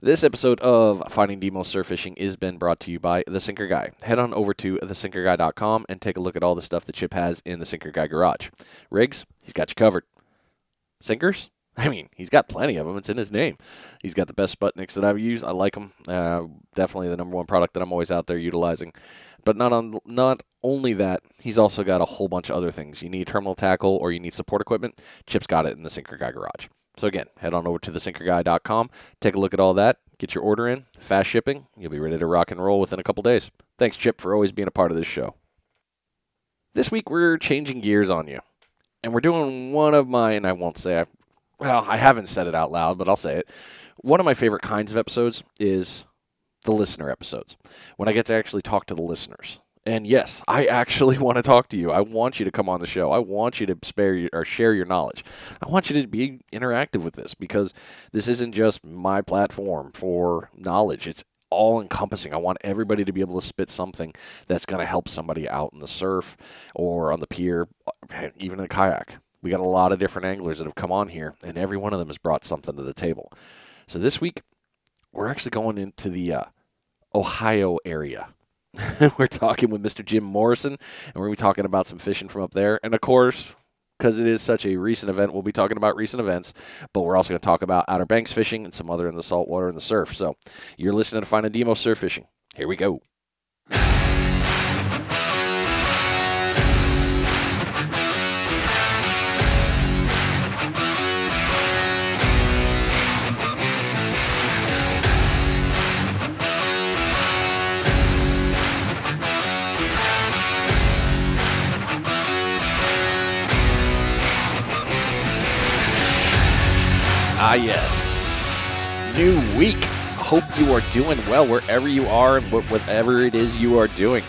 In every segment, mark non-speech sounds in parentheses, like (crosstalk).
This episode of Finding Demo Surf Fishing is been brought to you by The Sinker Guy. Head on over to thesinkerguy.com and take a look at all the stuff that Chip has in the Sinker Guy garage. Rigs, he's got you covered. Sinkers, (laughs) I mean, he's got plenty of them. It's in his name. He's got the best Sputniks that I've used. I like them. Uh, definitely the number one product that I'm always out there utilizing. But not on not only that, he's also got a whole bunch of other things. You need terminal tackle or you need support equipment. Chip's got it in the Sinker Guy garage. So again, head on over to thesinkerguy.com, take a look at all that, get your order in, fast shipping. You'll be ready to rock and roll within a couple days. Thanks, Chip, for always being a part of this show. This week we're changing gears on you, and we're doing one of my, and I won't say I well, I haven't said it out loud, but I'll say it. One of my favorite kinds of episodes is the listener episodes, when I get to actually talk to the listeners. And yes, I actually (laughs) want to talk to you. I want you to come on the show. I want you to spare your, or share your knowledge. I want you to be interactive with this because this isn't just my platform for knowledge. It's all encompassing. I want everybody to be able to spit something that's going to help somebody out in the surf or on the pier, even in a kayak. We got a lot of different anglers that have come on here, and every one of them has brought something to the table. So this week, we're actually going into the uh, Ohio area. (laughs) we're talking with Mr. Jim Morrison, and we're going to be talking about some fishing from up there. And of course, because it is such a recent event, we'll be talking about recent events, but we're also going to talk about Outer Banks fishing and some other in the saltwater and the surf. So you're listening to Finding Demo Surf Fishing. Here we go. Ah, yes. New week. Hope you are doing well wherever you are and whatever it is you are doing.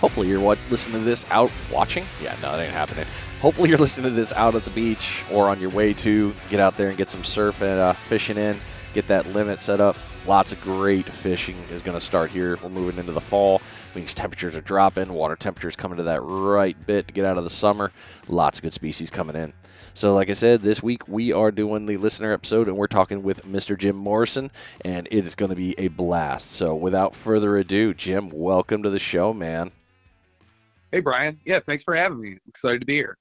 Hopefully, you're what listening to this out watching. Yeah, no, that ain't happening. Hopefully, you're listening to this out at the beach or on your way to get out there and get some surf and uh, fishing in. Get that limit set up. Lots of great fishing is going to start here. We're moving into the fall. Means temperatures are dropping. Water temperatures coming to that right bit to get out of the summer. Lots of good species coming in. So, like I said, this week we are doing the listener episode and we're talking with Mr. Jim Morrison, and it is going to be a blast. So, without further ado, Jim, welcome to the show, man. Hey, Brian. Yeah, thanks for having me. I'm excited to be here.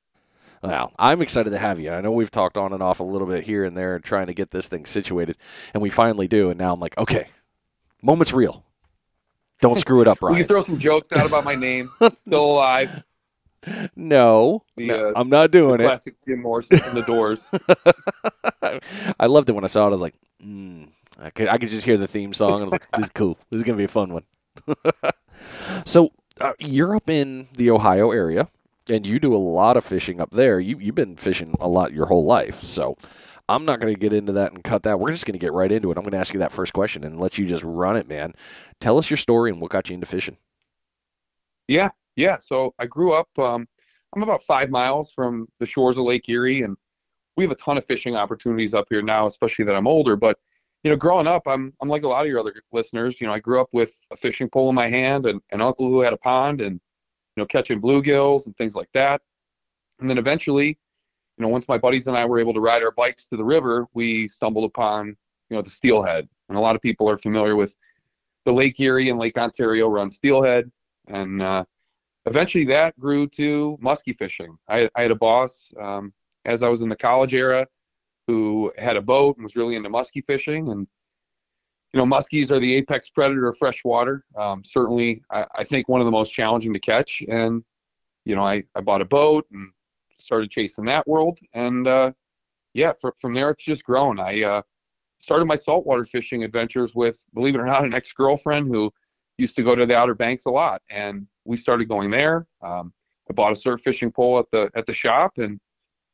Well, I'm excited to have you. I know we've talked on and off a little bit here and there trying to get this thing situated, and we finally do. And now I'm like, okay, moment's real. Don't screw it up, Brian. (laughs) we can throw some jokes out about my name. Still alive. No, the, no uh, I'm not doing it. Classic Jim Morrison from the Doors. (laughs) I loved it when I saw it. I was like, mm. I could I could just hear the theme song, and I was like, "This is cool. This is gonna be a fun one." (laughs) so uh, you're up in the Ohio area, and you do a lot of fishing up there. You you've been fishing a lot your whole life, so. I'm not going to get into that and cut that. We're just going to get right into it. I'm going to ask you that first question and let you just run it, man. Tell us your story and what got you into fishing. Yeah, yeah, so I grew up. Um, I'm about five miles from the shores of Lake Erie, and we have a ton of fishing opportunities up here now, especially that I'm older. But you know, growing up, I'm I'm like a lot of your other listeners. You know, I grew up with a fishing pole in my hand and an uncle who had a pond, and you know, catching bluegills and things like that. And then eventually, you know, once my buddies and I were able to ride our bikes to the river, we stumbled upon you know the steelhead, and a lot of people are familiar with the Lake Erie and Lake Ontario run steelhead, and uh, eventually that grew to muskie fishing. I, I had a boss um, as I was in the college era who had a boat and was really into muskie fishing. And, you know, muskies are the apex predator of freshwater. Um, certainly, I, I, think one of the most challenging to catch. And, you know, I, I bought a boat and started chasing that world. And, uh, yeah, for, from there, it's just grown. I uh, started my saltwater fishing adventures with, believe it or not, an ex girlfriend who used to go to the Outer Banks a lot. And we started going there. Um, I bought a surf fishing pole at the at the shop, and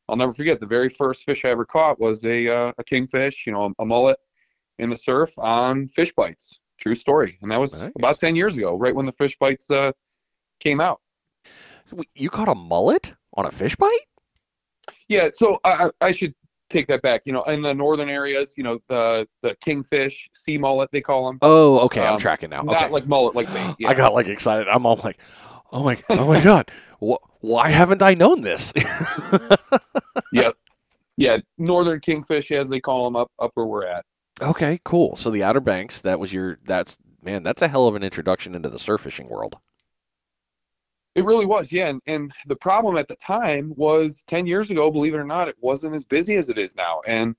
I'll never forget the very first fish I ever caught was a uh, a kingfish, you know, a mullet in the surf on Fishbites. True story, and that was nice. about ten years ago, right when the Fishbites uh, came out. You caught a mullet on a fish bite? Yeah, so I, I should take that back. You know, in the northern areas, you know, the the kingfish, sea mullet, they call them. Oh, okay, um, I'm tracking now. Not like mullet, like bait. (gasps) Yeah. I got like excited. I'm all like, oh my, oh my (laughs) god, why haven't I known this? (laughs) yep, yeah, northern kingfish, as they call them, up up where we're at. Okay, cool. So the Outer Banks, that was your that's man, that's a hell of an introduction into the surf fishing world. It really was, yeah. And, and the problem at the time was 10 years ago, believe it or not, it wasn't as busy as it is now. And,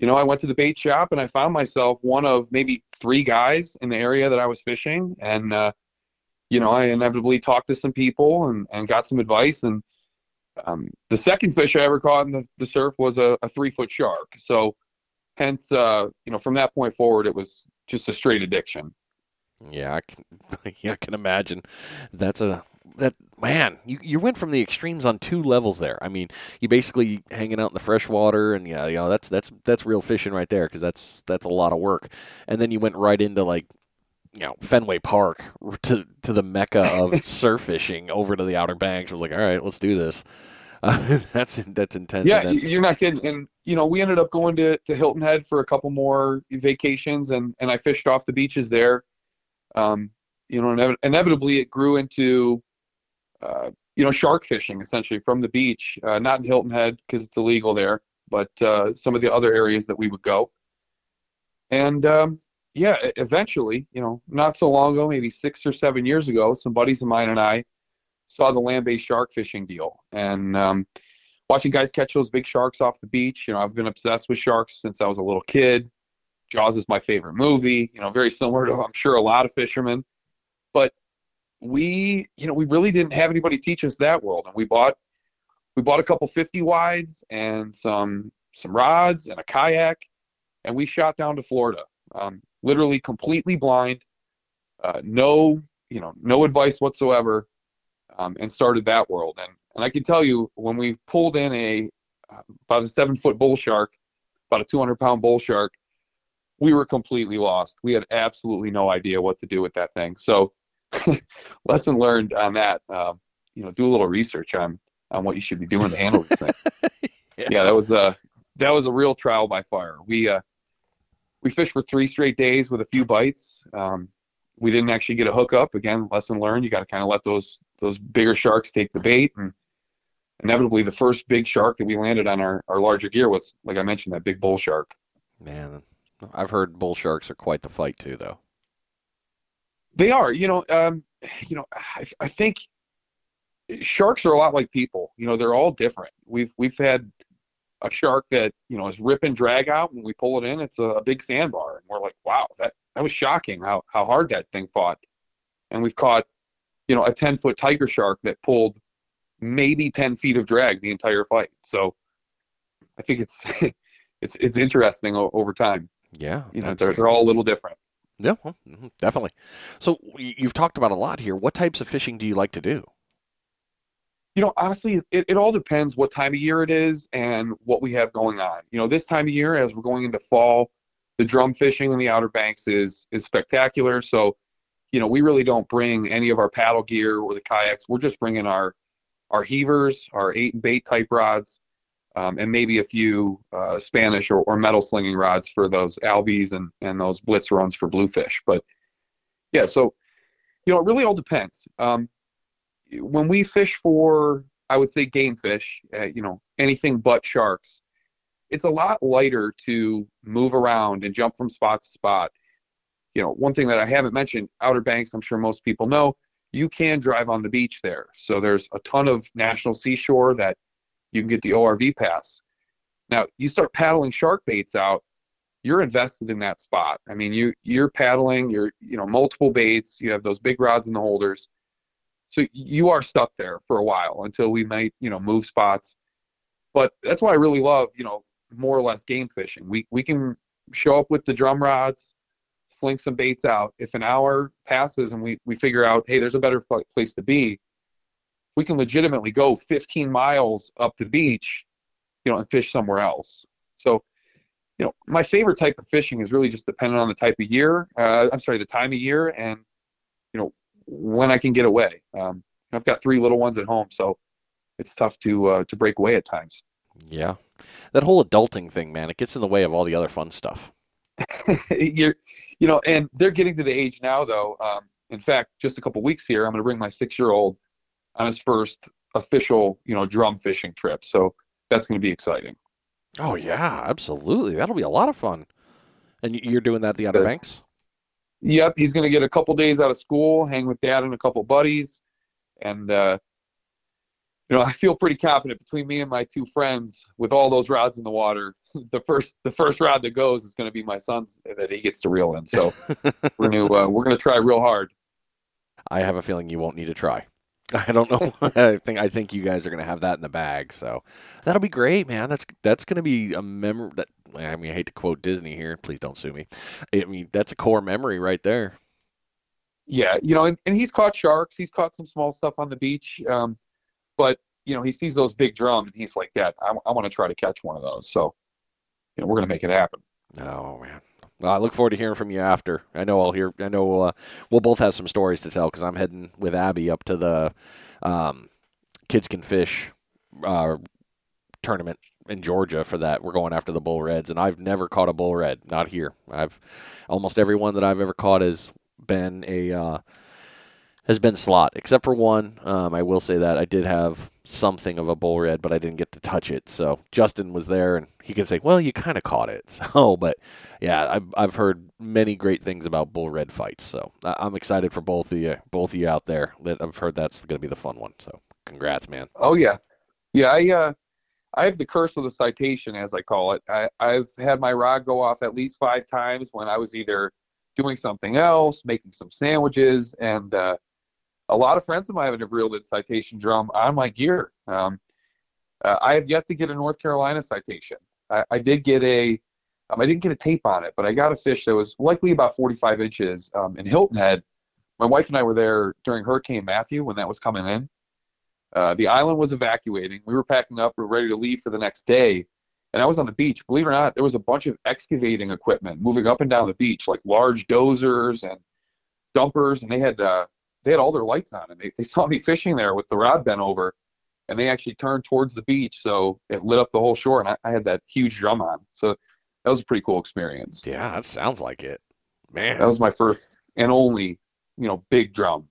you know, I went to the bait shop and I found myself one of maybe three guys in the area that I was fishing. And, uh, you know, I inevitably talked to some people and, and got some advice. And um, the second fish I ever caught in the, the surf was a, a three foot shark. So, hence, uh, you know, from that point forward, it was just a straight addiction. Yeah, I can, (laughs) yeah, I can imagine. That's a that man, you, you went from the extremes on two levels there. I mean, you basically hanging out in the fresh water, and yeah, you know that's that's that's real fishing right there because that's that's a lot of work. And then you went right into like you know Fenway Park to to the mecca of (laughs) surf fishing over to the Outer Banks. I was like, all right, let's do this. Uh, (laughs) that's that's intense. Yeah, then, you're not kidding. And you know, we ended up going to, to Hilton Head for a couple more vacations, and and I fished off the beaches there. Um, you know, inev- inevitably it grew into uh, you know, shark fishing essentially from the beach, uh, not in Hilton Head because it's illegal there, but uh, some of the other areas that we would go. And um, yeah, eventually, you know, not so long ago, maybe six or seven years ago, some buddies of mine and I saw the land-based shark fishing deal, and um, watching guys catch those big sharks off the beach. You know, I've been obsessed with sharks since I was a little kid. Jaws is my favorite movie. You know, very similar to I'm sure a lot of fishermen. We you know we really didn't have anybody teach us that world. And we bought we bought a couple 50 wides and some some rods and a kayak and we shot down to florida. Um, literally completely blind uh, no you know no advice whatsoever um, and started that world. And and i can tell you when we pulled in a about a seven foot bull shark about a 200 pound bull shark we were completely lost. We had absolutely no idea what to do with that thing. So (laughs) lesson learned on that. Um, you know, do a little research on on what you should be doing to handle this thing. (laughs) yeah. yeah. that was a that was a real trial by fire. We uh, we fished for three straight days with a few bites. Um, we didn't actually get a hookup. Again, lesson learned. You got to kind of let those those bigger sharks take the bait. And inevitably, the first big shark that we landed on our, our larger gear was, like I mentioned, that big bull shark. Man, I've heard bull sharks are quite the fight too, though. They are, you know, um, you know, I, I think sharks are a lot like people. You know, they're all different. We've we've had a shark that you know is rip and drag out when we pull it in. It's a, a big sandbar, and we're like, wow, that that was shocking how how hard that thing fought. And we've caught, you know, a ten foot tiger shark that pulled maybe ten feet of drag the entire fight. So I think it's (laughs) it's it's interesting over time. Yeah, you know, they're they're all a little different. Yeah, well, mm-hmm, definitely. So you've talked about a lot here. What types of fishing do you like to do? You know, honestly, it, it all depends what time of year it is and what we have going on. You know, this time of year, as we're going into fall, the drum fishing in the Outer Banks is is spectacular. So, you know, we really don't bring any of our paddle gear or the kayaks. We're just bringing our our heavers, our eight and bait type rods, um, and maybe a few uh, Spanish or, or, metal slinging rods for those albies and, and those blitz runs for bluefish. But yeah, so you know, it really all depends. Um, when we fish for, I would say game fish, uh, you know, anything but sharks, it's a lot lighter to move around and jump from spot to spot. You know, one thing that I haven't mentioned, Outer Banks, I'm sure most people know, you can drive on the beach there. So there's a ton of national seashore that you can get the ORV pass. Now you start paddling shark baits out, you're invested in that spot. I mean, you you're paddling, you're you know multiple baits, you have those big rods in the holders, so you are stuck there for a while until we might you know move spots. But that's why I really love you know more or less game fishing. We we can show up with the drum rods, sling some baits out. If an hour passes and we we figure out hey there's a better place to be, we can legitimately go 15 miles up the beach, you know, and fish somewhere else. So, you know, my favorite type of fishing is really just dependent on the type of year. Uh, I'm sorry, the time of year, and you know, when I can get away. Um, I've got three little ones at home, so it's tough to uh, to break away at times. Yeah, that whole adulting thing, man, it gets in the way of all the other fun stuff. (laughs) You're, you know, and they're getting to the age now, though. Um, in fact, just a couple weeks here, I'm going to bring my six-year-old on his first official, you know, drum fishing trip. So that's going to be exciting. Oh yeah, absolutely. That'll be a lot of fun. And you're doing that at the Outer. Banks? Yep, he's going to get a couple days out of school, hang with dad and a couple buddies, and uh, you know I feel pretty confident between me and my two friends with all those rods in the water. (laughs) The first the first rod that goes is going to be my son's that he gets to reel in. So (laughs) we're going to uh, we're going to try real hard. I have a feeling you won't need to try. (laughs) I don't know. (laughs) I think I think you guys are going to have that in the bag, so that'll be great, man. That's that's going to be a memory. That I mean, I hate to quote Disney here. Please don't sue me. I mean, that's a core memory right there. Yeah, you know, and, and he's caught sharks. He's caught some small stuff on the beach, um, but you know he sees those big drum and he's like, "Dad, I, I want to try to catch one of those." So you know we're going to make it happen. Oh man. Well, I look forward to hearing from you after. I know I'll hear. I know uh, we'll both have some stories to tell because I'm heading with Abby up to the um, Kids Can Fish uh, tournament in Georgia for that. We're going after the bull reds, and I've never caught a bull red. Not here. I've almost every one that I've ever caught has been a uh, has been slot, except for one. Um, I will say that I did have something of a bull red, but I didn't get to touch it. So Justin was there, and he can say, "Well, you kind of caught it." (laughs) So, but yeah, I've I've heard many great things about bull red fights. So I'm excited for both of you, both of you out there. That I've heard that's going to be the fun one. So congrats, man. Oh yeah, yeah. I uh, I have the curse of the citation, as I call it. I, I've had my rod go off at least five times when I was either doing something else, making some sandwiches, and uh, a lot of friends of mine have reeled in citation drum on my gear. Um, uh, I have yet to get a North Carolina citation. I, I did get a, um, I didn't get a tape on it, but I got a fish that was likely about 45 inches um, in Hilton Head. My wife and I were there during Hurricane Matthew when that was coming in. Uh, the island was evacuating. We were packing up. We were ready to leave for the next day. And I was on the beach. Believe it or not, there was a bunch of excavating equipment moving up and down the beach, like large dozers and dumpers. And they had uh, they had all their lights on. And they, they (laughs) saw me fishing there with the rod bent over. And they actually turned towards the beach. So it lit up the whole shore. And I, I had that huge drum on. So that was a pretty cool experience. Yeah, that sounds like it, man. That was my first and only, you know, big drum.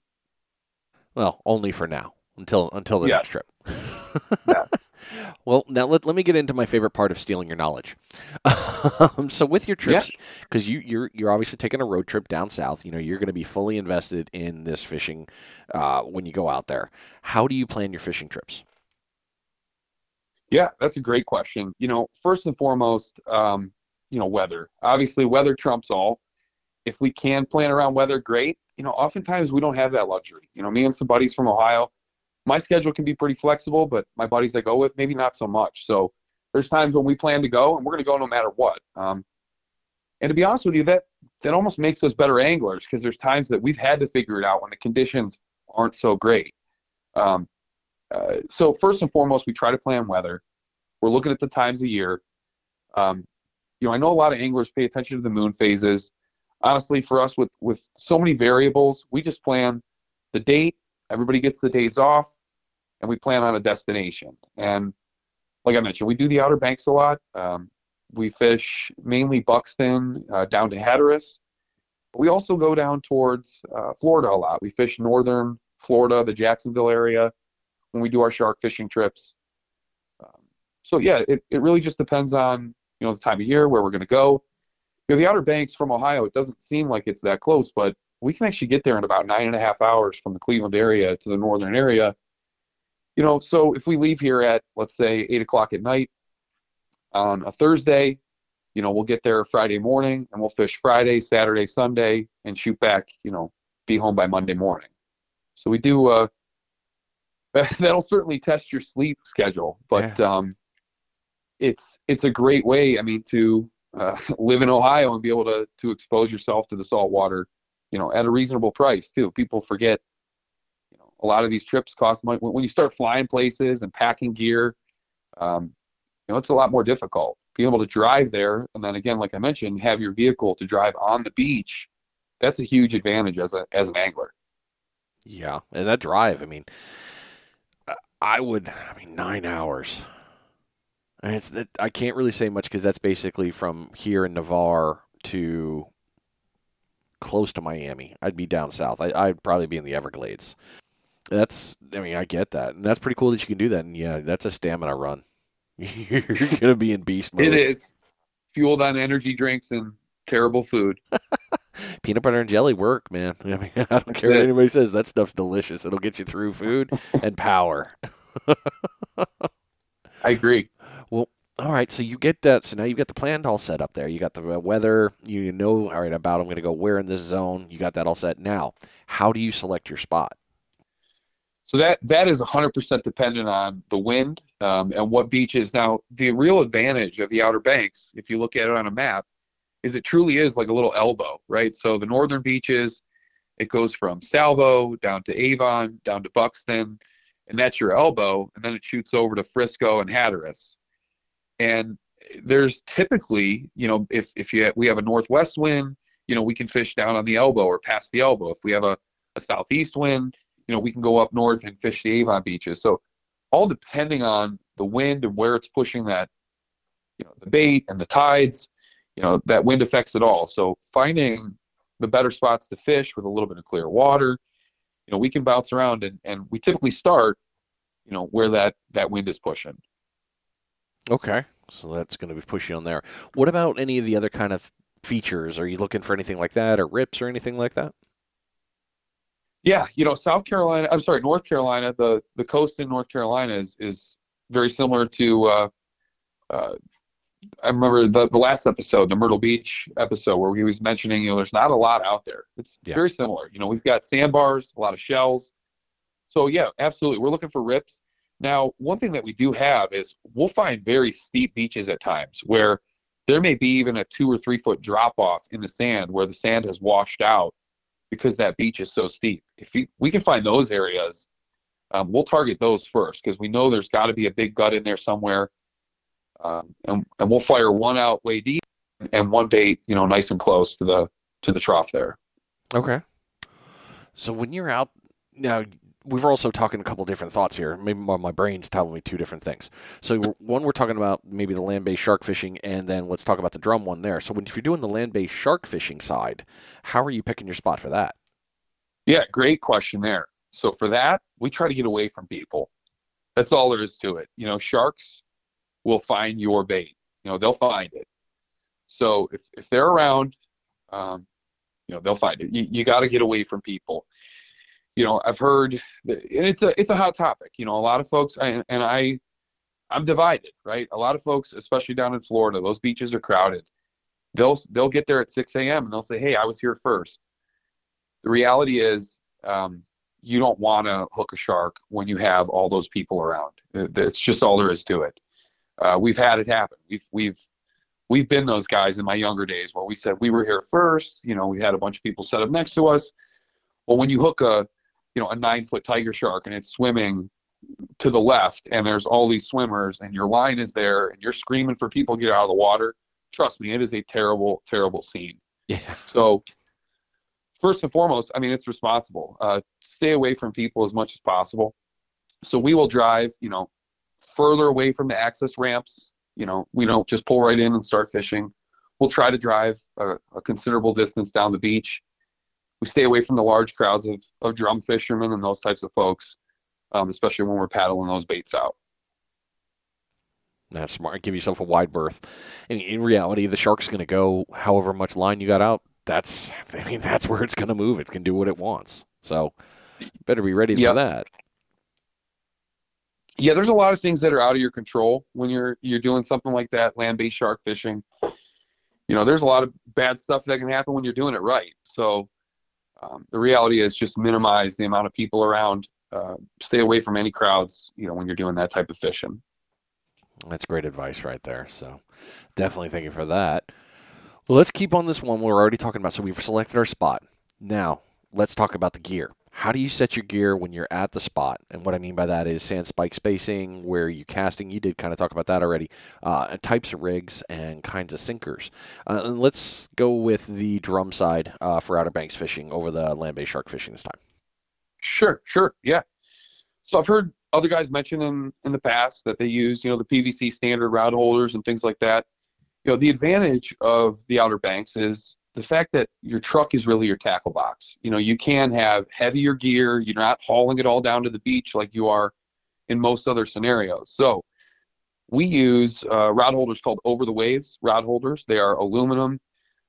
well, only for now until until the Yes. next trip. (laughs) Yes. Well, now let, let me get into my favorite part of stealing your knowledge. (laughs) um, so with your trips, because you you're you're obviously taking a road trip down south. You know you're going to be fully invested in this fishing uh, when you go out there. How do you plan your fishing trips? Yeah, that's a great question. You know, first and foremost, um, you know, weather. Obviously, weather trumps all. If we can plan around weather, great. You know, oftentimes we don't have that luxury. You know, me and some buddies from Ohio, my schedule can be pretty flexible, but my buddies I go with, maybe not so much. So there's times when we plan to go, and we're going to go no matter what. Um, and to be honest with you, that that almost makes us better anglers because there's times that we've had to figure it out when the conditions aren't so great. Um, uh, so first and foremost, we try to plan weather. We're looking at the times of year. Um, you know, I know a lot of anglers pay attention to the moon phases. Honestly, for us, with with so many variables, we just plan the date. Everybody gets the days off, and we plan on a destination. And like I mentioned, we do the Outer Banks a lot. Um, we fish mainly Buxton uh, down to Hatteras. But we also go down towards uh, Florida a lot. We fish northern Florida, the Jacksonville area, when we do our shark fishing trips. Um, so yeah, it, it really just depends on you know the time of year where we're going to go. You know, the Outer Banks from Ohio, it doesn't seem like it's that close, but we can actually get there in about nine and a half hours from the Cleveland area to the northern area. You know, so if we leave here at let's say eight o'clock at night on a Thursday, you know, we'll get there Friday morning and we'll fish Friday, Saturday, Sunday, and shoot back. You know, be home by Monday morning. So we do. Uh, (laughs) that'll certainly test your sleep schedule, but um, it's it's a great way. I mean, to uh, (laughs) live in Ohio and be able to to expose yourself to the salt water, you know, at a reasonable price too. People forget, you know, a lot of these trips cost money. When you start flying places and packing gear, um, you know, it's a lot more difficult. Being able to drive there, and then again, like I mentioned, have your vehicle to drive on the beach. That's a huge advantage as a as an angler. Yeah, and that drive. I mean, I- I would. I mean, nine hours. It's, I can't really say much because that's basically from here in Navarre to close to Miami. I'd be down south. I, I'd probably be in the Everglades. That's. I mean, I get that, and that's pretty cool that you can do that. And yeah, that's a stamina run. (laughs) You're gonna be in beast mode. It is fueled on energy drinks and terrible food. (laughs) Peanut butter and jelly work, man. (laughs) I mean, I don't That's care what anybody says. That stuff's delicious. It'll get you through food and power. I agree. All right, so you get that. So now you've got the plan all set up there. You got the uh, weather. You know, all right, about I'm going to go where in this zone. You got that all set. Now, how do you select your spot? So that that is 100% dependent on the wind um, and what beaches. Now, the real advantage of the Outer Banks, if you look at it on a map, is it truly is like a little elbow, right? So the northern beaches, it goes from Salvo down to Avon, down to Buxton, and that's your elbow, and then it shoots over to Frisco and Hatteras. And there's typically, you know, if if you we have a northwest wind, you know, we can fish down on the elbow or past the elbow. If we have a, a southeast wind, you know, we can go up north and fish the Avon beaches. So all depending on the wind and where it's pushing that, you know, the bait and the tides, you know, that wind affects it all. So finding the better spots to fish with a little bit of clear water, you know, we can bounce around and, and we typically start, you know, where that, that wind is pushing. Okay, so that's going to be pushy on there. What about any of the other kind of features? Are you looking for anything like that, or rips, or anything like that? Yeah, you know, South Carolina, I'm sorry, North Carolina, the the coast in North Carolina is is very similar to uh, uh, I remember the the last episode, the Myrtle Beach episode where he was mentioning, you know, there's not a lot out there. It's Yeah. very similar. You know, we've got sandbars, a lot of shells. So yeah, absolutely. We're looking for rips. Now, one thing that we do have is we'll find very steep beaches at times where there may be even a two or three foot drop off in the sand where the sand has washed out because that beach is so steep. If you, we can find those areas, um, we'll target those first because we know there's got to be a big gut in there somewhere, um, and, and we'll fire one out way deep and one bait, you know, nice and close to the to the trough there. Okay. So when you're out now, we've also talking a couple different thoughts here. Maybe my, brain's telling me two different things. So we're- one, we're talking about maybe the land-based shark fishing, and then let's talk about the drum one there. So when if you're doing the land-based shark fishing side, how are you picking your spot for that? Yeah, great question there. So for that, we try to get away from people. That's all there is to it. You know, sharks will find your bait. You know, they'll find it. So if, if they're around, um, you know, they'll find it. You, you got to get away from people. You know, I've heard, that, and it's a it's a hot topic. You know, a lot of folks, and, and I, I'm divided. Right, a lot of folks, especially down in Florida, those beaches are crowded. They'll they'll get there at 6 a.m. and they'll say, "Hey, I was here first. The reality is, um, you don't want to hook a shark when you have all those people around. It's just all there is to it. Uh, we've had it happen. We've we've we've been those guys in my younger days where we said we were here first. You know, we had a bunch of people set up next to us. Well, when you hook a you know a nine foot tiger shark and it's swimming to the left and there's all these swimmers and your line is there and you're screaming for people to get out of the water trust me it is a terrible terrible scene Yeah. so first and foremost, I mean, it's responsible. Uh, stay away from people as much as possible. So we will drive, you know, further away from the access ramps. You know, we don't just pull right in and start fishing. We'll try to drive a, a considerable distance down the beach. We stay away from the large crowds of, of drum fishermen and those types of folks, um, especially when we're paddling those baits out. That's smart. Give yourself a wide berth. And in reality, the shark's going to go however much line you got out. That's, (laughs) I mean, that's where it's going to move. It can do what it wants. So, better be ready for that. yeah, there's a lot of things that are out of your control when you're you're doing something like that, land-based shark fishing. You know, there's a lot of bad stuff that can happen when you're doing it right. So um, the reality is just minimize the amount of people around. Uh, stay away from any crowds. You know, when you're doing that type of fishing. That's great advice right there. So, definitely thank you for that. Well, let's keep on this one we're already talking about. So, we've selected our spot. Now, let's talk about the gear. How do you set your gear when you're at the spot? And what I mean by that is sand spike spacing, where you casting? You did kind of talk about that already. Uh, types of rigs and kinds of sinkers. Uh, and let's go with the drum side uh, for Outer Banks fishing over the land based shark fishing this time. Sure, sure, yeah. So I've heard other guys mention in in the past that they use, you know, the PVC standard rod holders and things like that. You know, the advantage of the Outer Banks is the fact that your truck is really your tackle box. You know, you can have heavier gear. You're not hauling it all down to the beach like you are in most other scenarios. So we use uh, rod holders called over the waves rod holders. They are aluminum.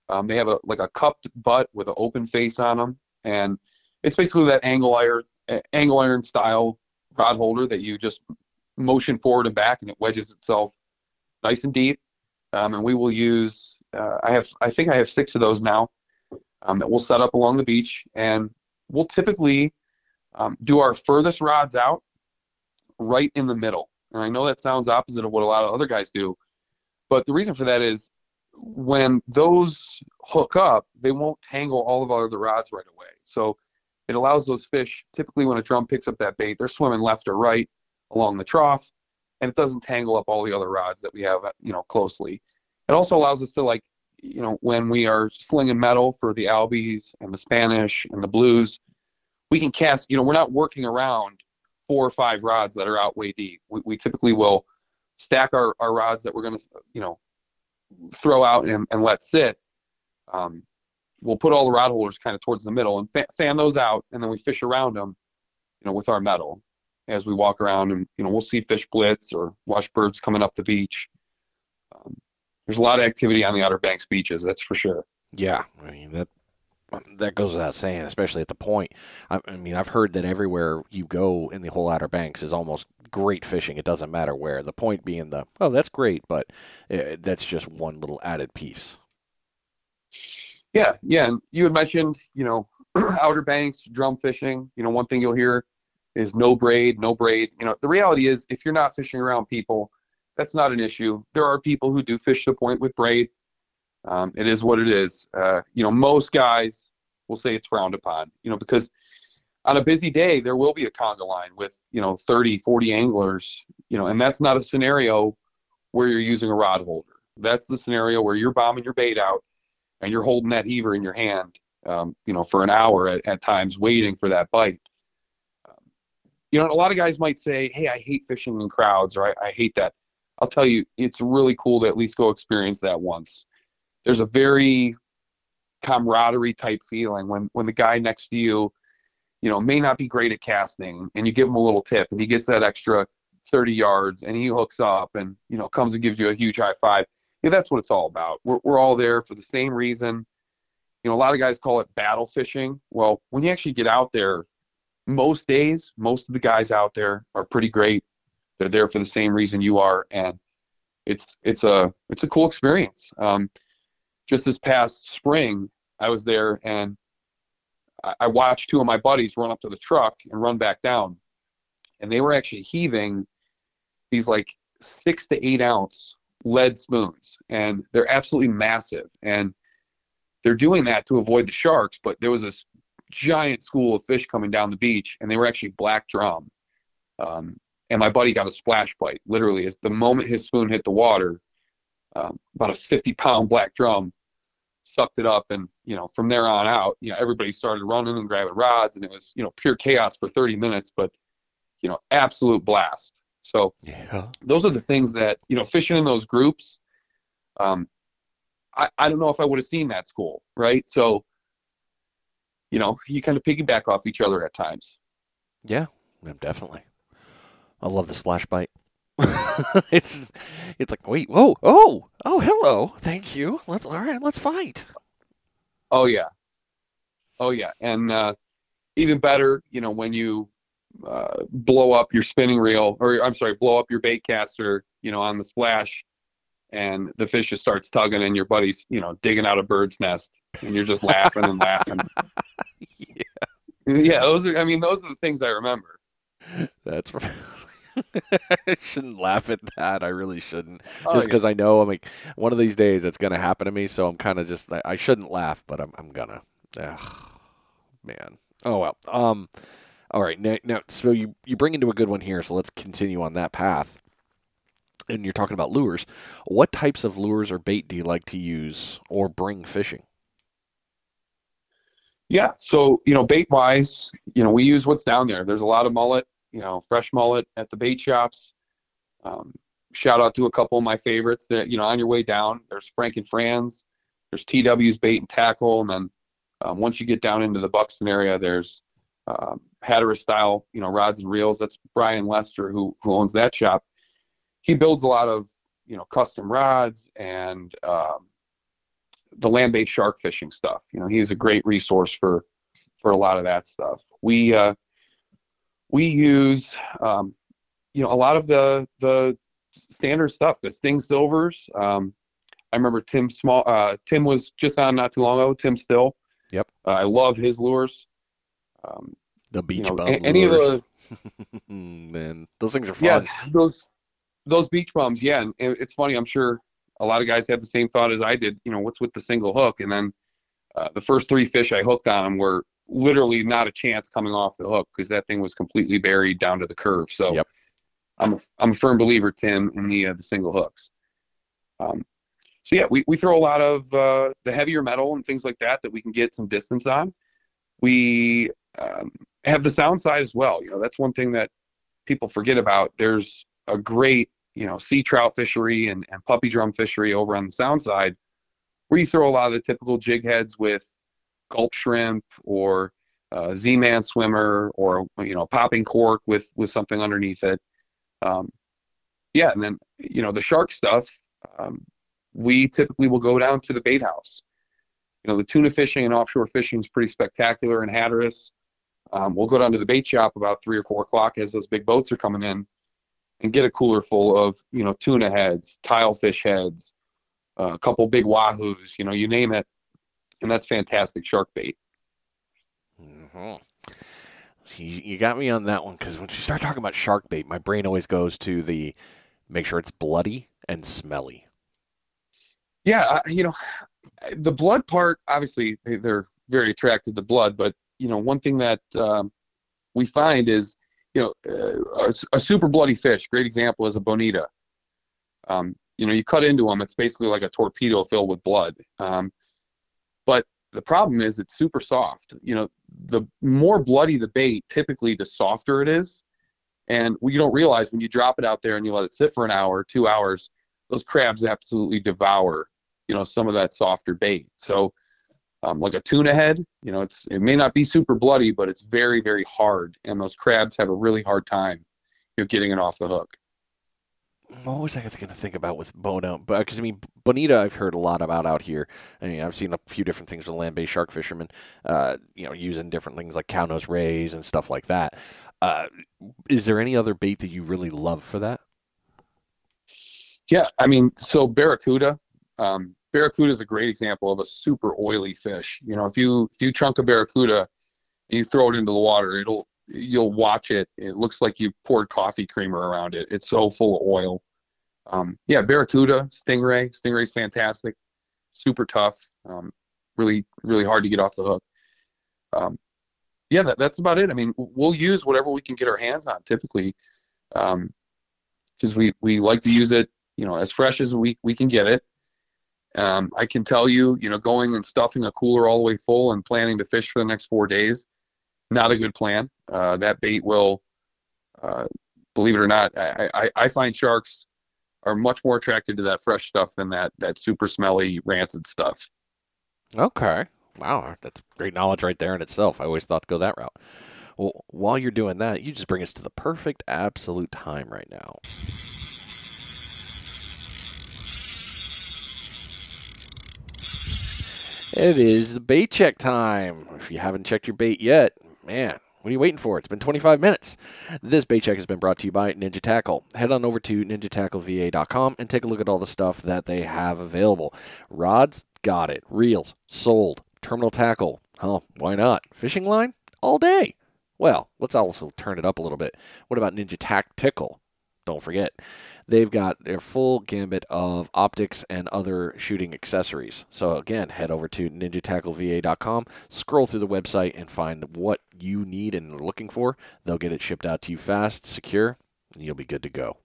Um, they have a like a cupped butt with an open face on them, and it's basically that angle iron angle iron style rod holder that you just motion forward and back, and it wedges itself nice and deep. Um, and we will use uh, I have I think I have six of those now um, that we'll set up along the beach, and we'll typically um, do our furthest rods out right in the middle. And I know that sounds opposite of what a lot of other guys do, but the reason for that is when those hook up, they won't tangle all of our other rods right away. So it allows those fish, typically when a drum picks up that bait, they're swimming left or right along the trough, and it doesn't tangle up all the other rods that we have, you know, closely. It also allows us to like, you know, when we are slinging metal for the albies and the Spanish and the blues, we can cast. You know, we're not working around four or five rods that are out way deep. We, we typically will stack our, our rods that we're going to, you know, throw out and, and let sit. Um, we'll put all the rod holders kind of towards the middle and fa- fan those out, and then we fish around them, you know, with our metal as we walk around, and you know, we'll see fish blitz or watch birds coming up the beach. Um, there's a lot of activity on the Outer Banks beaches, that's for sure. Yeah, I mean that that goes without saying, especially at the point. I, I, mean, I've heard that everywhere you go in the whole Outer Banks is almost great fishing. It doesn't matter where. The point being the oh, that's great, but it, uh, that's just one little added piece. Yeah, yeah. And you had mentioned, you know, (clears throat) Outer Banks drum fishing. You know, one thing you'll hear is no braid, no braid. You know, the reality is, if you're not fishing around people, that's not an issue. There are people who do fish the point with braid. Um, it is what it is. Uh, you know, most guys will say it's frowned upon. You know, because on a busy day there will be a conga line with you know 30, 40 anglers. You know, and that's not a scenario where you're using a rod holder. That's the scenario where you're bombing your bait out and you're holding that heaver in your hand, um, you know, for an hour at, at times, waiting for that bite. You know, a lot of guys might say, "Hey, I hate fishing in crowds," or I, "I hate that." I'll tell you, it's really cool to at least go experience that once. There's a very camaraderie type feeling when when the guy next to you, you know, may not be great at casting, and you give him a little tip, and he gets that extra 30 yards, and he hooks up, and you know, comes and gives you a huge high five yeah, that's what it's all about. We're, we're all there for the same reason. You know, a lot of guys call it battle fishing. Well, when you actually get out there, most days, most of the guys out there are pretty great. They're there for the same reason you are, and it's it's a it's a cool experience. Um, just this past spring, I was there and I, I watched two of my buddies run up to the truck and run back down, and they were actually heaving these like six to eight ounce lead spoons, and they're absolutely massive. And they're doing that to avoid the sharks. But there was this giant school of fish coming down the beach, and they were actually black drum. Um, and my buddy got a splash bite. Literally, as the moment his spoon hit the water, um, about a 50 pound black drum sucked it up, and you know from there on out, you know everybody started running and grabbing rods, and it was you know pure chaos for 30 minutes, but you know absolute blast. So yeah. those are the things that you know fishing in those groups. Um, I I don't know if I would have seen that school, right? So you know you kind of piggyback off each other at times. Yeah, definitely. I love the splash bite. (laughs) it's it's like wait whoa oh oh hello thank you let's all right let's fight. Oh yeah, oh yeah, and uh, even better, you know, when you uh, blow up your spinning reel, or I'm sorry, blow up your bait caster, you know, on the splash, and the fish just starts tugging, and your buddy's, you know, digging out a bird's nest, and you're just laughing and laughing. (laughs) Yeah. Those are, I mean, those are the things I remember. (laughs) That's. (laughs) I shouldn't laugh at that. I really shouldn't. Oh, just because yeah. I know I'm like one of these days it's gonna happen to me. So I'm kind of just I shouldn't laugh, but I'm I'm gonna. Ugh, man. Oh well. Um. All right, now, now so you you bring into a good one here. So let's continue on that path. And you're talking about lures. What types of lures or bait do you like to use or bring fishing? Yeah, so you know, bait wise, you know, we use what's down there. There's a lot of mullet, you know, fresh mullet at the bait shops. Um, shout out to a couple of my favorites that you know on your way down. There's Frank and Frans. There's TW's bait and tackle, and then um, once you get down into the Buxton area, there's um, Hatteras style, you know, rods and reels. That's Brian Lester who who owns that shop. He builds a lot of you know custom rods and um, the land-based shark fishing stuff. You know, he's a great resource for for a lot of that stuff. We uh, we use um, you know a lot of the the standard stuff, the Sting Silvers. Um, I remember Tim Small. Uh, Tim was just on not too long ago. Tim Still. Yep. Uh, I love his lures. Um, The beach you know, bum a- any of lures. the (laughs) Man, those things are fun. yeah those those beach bums. Yeah, and it's funny. I'm sure a lot of guys had the same thought as I did. You know, what's with the single hook? And then uh, the first three fish I hooked on them were literally not a chance coming off the hook because that thing was completely buried down to the curve. So Yep. I'm a, I'm a firm believer, Tim, in the uh, the single hooks. Um, so yeah, we, we throw a lot of uh, the heavier metal and things like that that we can get some distance on. We um, have the sound side as well. You know, that's one thing that people forget about. There's a great you know sea trout fishery and, and puppy drum fishery over on the sound side where you throw a lot of the typical jig heads with gulp shrimp or uh, Z-man swimmer or you know popping cork with with something underneath it. Um, yeah, and then you know the shark stuff. Um, we typically will go down to the bait house. You know the tuna fishing and offshore fishing is pretty spectacular in Hatteras. Um, we'll go down to the bait shop about three or four o'clock as those big boats are coming in, and get a cooler full of you know tuna heads, tilefish heads, uh, a couple big wahoos, you know, you name it, and that's fantastic shark bait. hmm You, you got me on that one because when you start talking about shark bait, my brain always goes to the make sure it's bloody and smelly. Yeah, you know, the blood part, obviously, they- they're very attracted to blood, but you know, one thing that um, we find is, you know, uh, a, a super bloody fish. Great example is a bonita. Um, you know, you cut into them, it's basically like a torpedo filled with blood. Um, but the problem is it's super soft. You know, the more bloody the bait, typically the softer it is. And you don't realize when you drop it out there and you let it sit for an hour, two hours, those crabs absolutely devour, you know, some of that softer bait. So, um, like a tuna head, you know, it's it may not be super bloody, but it's very, very hard, and those crabs have a really hard time, you know, getting it off the hook. What was I going to think about with Bono? Because I mean, Bonita, I've heard a lot about out here. I mean, I've seen a few different things with land-based shark fishermen, uh, you know, using different things like cow nose rays and stuff like that. Uh, is there any other bait that you really love for that? Yeah, I mean, so barracuda, um, barracuda is a great example of a super oily fish. You know, if you if you chunk a barracuda, and you throw it into the water, it'll you'll watch it. It looks like you poured coffee creamer around it. It's so full of oil. Um, yeah, barracuda, stingray. Stingray's fantastic, super tough, um, really really hard to get off the hook. Um, yeah, that, that's about it. I mean, we'll use whatever we can get our hands on typically, because we we like to use it you know as fresh as we we can get it. Um, I can tell you, you know, going and stuffing a cooler all the way full and planning to fish for the next four days, not a good plan. Uh, that bait will, uh, believe it or not, I, I, I find sharks are much more attracted to that fresh stuff than that that super smelly rancid stuff. Okay. Wow, that's great knowledge right there in itself. I always thought to go that route. Well, while you're doing that, you just bring us to the perfect absolute time right now. It is the bait check time. If you haven't checked your bait yet, man, what are you waiting for? It's been 25 minutes. This bait check has been brought to you by Ninja Tackle. Head on over to ninjatackleva.com and take a look at all the stuff that they have available. Rods, got it. Reels, sold. Terminal tackle, huh? Why not? Fishing line, all day. Well, let's also turn it up a little bit. What about Ninja Tactical? Don't forget, they've got their full gambit of optics and other shooting accessories. So again, head over to ninjatackleva.com, scroll through the website, and find what you need and are looking for. They'll get it shipped out to you fast, secure, and you'll be good to go.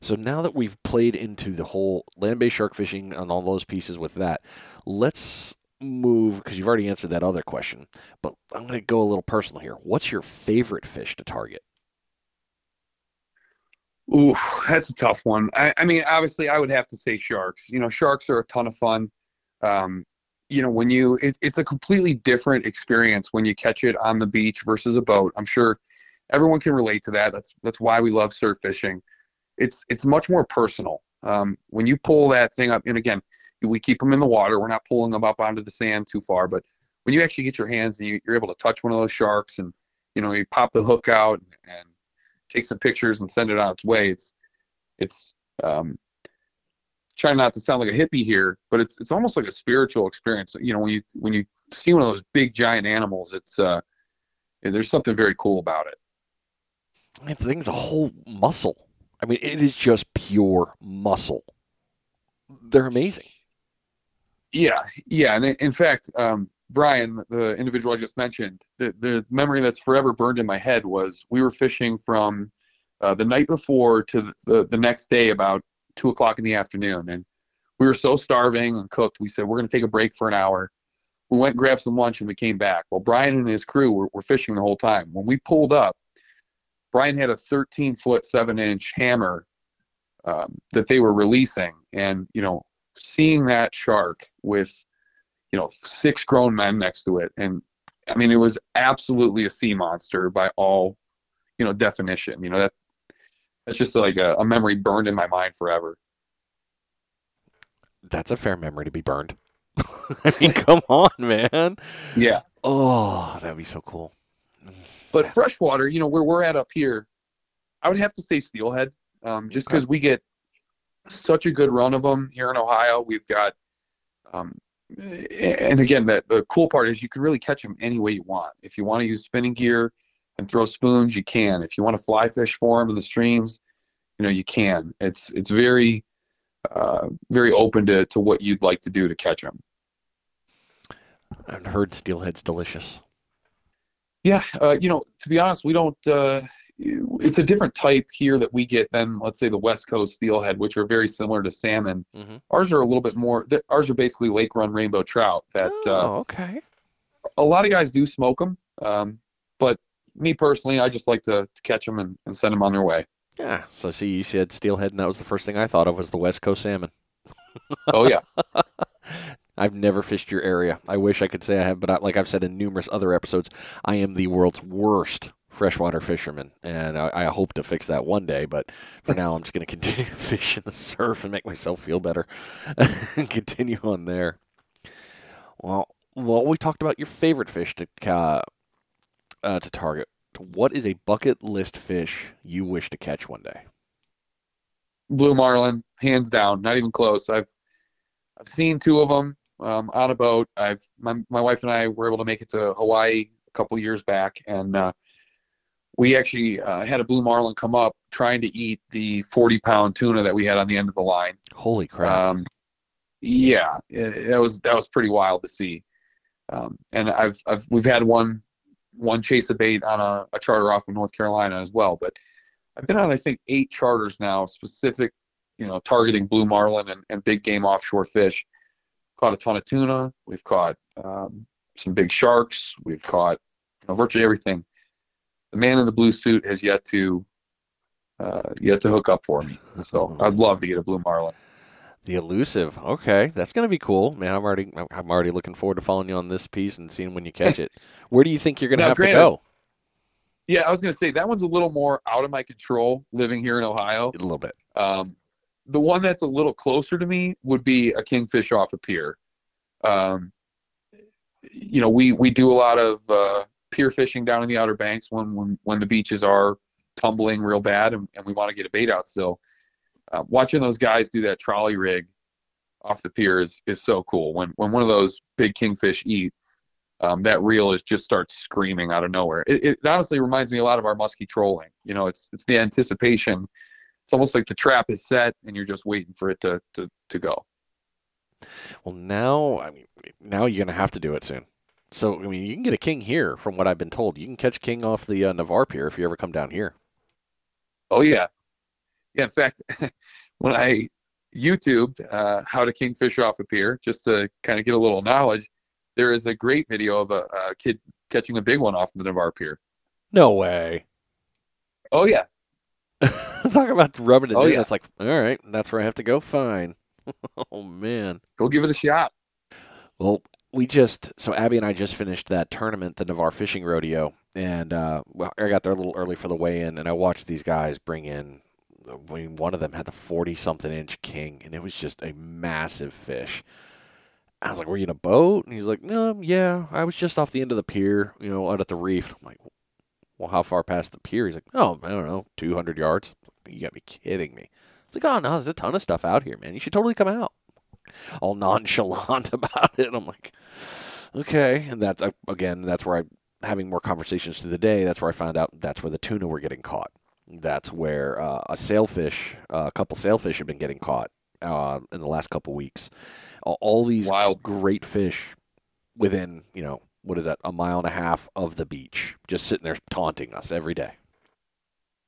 So now that we've played into the whole land-based shark fishing and all those pieces with that, let's move because you've already answered that other question. But I'm going to go a little personal here. What's your favorite fish to target? Ooh, that's a tough one. I, I mean, obviously, I would have to say sharks. You know, sharks are a ton of fun. Um, you know, when you, it, it's a completely different experience when you catch it on the beach versus a boat. I'm sure everyone can relate to that. That's that's why we love surf fishing. It's it's much more personal. Um, when you pull that thing up, and again, we keep them in the water. We're not pulling them up onto the sand too far, but when you actually get your hands and you, you're able to touch one of those sharks and you know you pop the hook out and take some pictures and send it on its way, it's it's um, trying not to sound like a hippie here, but it's it's almost like a spiritual experience. You know, when you when you see one of those big giant animals, it's uh, there's something very cool about it. Man, the thing's a whole muscle. I mean, it is just pure muscle. They're amazing. Yeah, yeah, and in fact, um, Brian, the individual I just mentioned, the the memory that's forever burned in my head was we were fishing from uh, the night before to the, the, the next day about two o'clock in the afternoon, and we were so starving and cooked. We said we're going to take a break for an hour. We went and grabbed some lunch and we came back. Well, Brian and his crew were, were fishing the whole time. When we pulled up, Brian had a 13 foot seven inch hammer um, that they were releasing, and you know, seeing that shark with you know six grown men next to it, and I mean, it was absolutely a sea monster by all you know definition. You know that that's just like a, a memory burned in my mind forever. That's a fair memory to be burned. (laughs) I mean, come on, man. Yeah. Oh, that'd be so cool. But freshwater, you know, where we're at up here, I would have to say steelhead, um, just because we get such a good run of them here in Ohio. We've got, um, and again, the, the cool part is you can really catch them any way you want. If you want to use spinning gear, and throw spoons, you can. If you want to fly fish for them in the streams, you know, you can. It's it's very uh, very open to, to what you'd like to do to catch them. I've heard steelhead's delicious. Yeah, uh, you know, to be honest, we don't. Uh, it's a different type here that we get than, let's say, the West Coast steelhead, which are very similar to salmon. Mm-hmm. Ours are a little bit more. Ours are basically lake run rainbow trout. That uh, oh, okay. A lot of guys do smoke them, um, but me personally, I just like to, to catch them and, and send them on their way. Yeah. So see, you said steelhead, and that was the first thing I thought of was the West Coast salmon. (laughs) oh yeah. (laughs) I've never fished your area. I wish I could say I have, but I, like I've said in numerous other episodes, I am the world's worst freshwater fisherman, and I, I hope to fix that one day. But for now, I'm just going (laughs) to continue to fish in the surf and make myself feel better, (laughs) and continue on there. Well, well, we talked about your favorite fish to uh, uh, to target. What is a bucket list fish you wish to catch one day? Blue marlin, hands down, not even close. I've I've seen two of them um, on a boat. I've my my wife and I were able to make it to Hawaii a couple years back, and uh, we actually uh, had a blue marlin come up trying to eat the 40 pound tuna that we had on the end of the line. Holy crap! Um, yeah, it, was that was pretty wild to see. Um, and I've I've we've had one one chase a bait on a, a charter off of North Carolina as well. But I've been on I think eight charters now, specific, you know, targeting blue marlin and, and big game offshore fish. Caught a ton of tuna. We've caught um, some big sharks. We've caught you know, virtually everything. The man in the blue suit has yet to uh, yet to hook up for me. So I'd love to get a blue marlin. The elusive. Okay, that's gonna be cool, man. I'm already I'm already looking forward to following you on this piece and seeing when you catch it. (laughs) Where do you think you're gonna now, have granted, to go? Yeah, I was gonna say that one's a little more out of my control living here in Ohio. A little bit. Um, the one that's a little closer to me would be a kingfish off a pier. Um, you know, we we do a lot of uh, pier fishing down in the Outer Banks when when when the beaches are tumbling real bad and, and we want to get a bait out still uh, watching those guys do that trolley rig off the pier is, is so cool. When when one of those big kingfish eat, um, that reel is just starts screaming out of nowhere. It, it, honestly reminds me a lot of our musky trolling. You know, it's it's the anticipation. It's almost like the trap is set and you're just waiting for it to to, to go. Well, now I mean, now you're gonna have to do it soon. So I mean, you can get a king here, from what I've been told. You can catch king off the uh, Navarre Pier if you ever come down here. Oh yeah, yeah, in fact, (laughs) when I YouTubed uh, how to kingfish off a pier, just to kind of get a little knowledge, there is a great video of a, a kid catching a big one off the Navarre Pier. No way. Oh yeah. (laughs) Talk about rubbing it oh, in. Yeah. It's like, all right, that's where I have to go. Fine. (laughs) oh man. Go give it a shot. Well, we just so Abby and I just finished that tournament, the Navarre Fishing Rodeo, and uh, well, I got there a little early for the weigh-in, and I watched these guys bring in I mean, one of them had the 40 something inch king, and it was just a massive fish. I was like, "Were you in a boat?" And he's like, "No, yeah, I was just off the end of the pier, you know, out at the reef." I'm like, "Well, how far past the pier?" He's like, "Oh, I don't know, 200 yards." You got to be kidding me. It's like, "Oh no, there's a ton of stuff out here, man. You should totally come out." All nonchalant (laughs) about it. I'm like, "Okay," and that's again, that's where I having more conversations through the day. That's where I found out that's where the tuna were getting caught. That's where uh, a sailfish, uh, a couple sailfish have been getting caught uh, in the last couple weeks all these Wild. great fish within, you know, what is that, a mile and a half of the beach, just sitting there taunting us every day.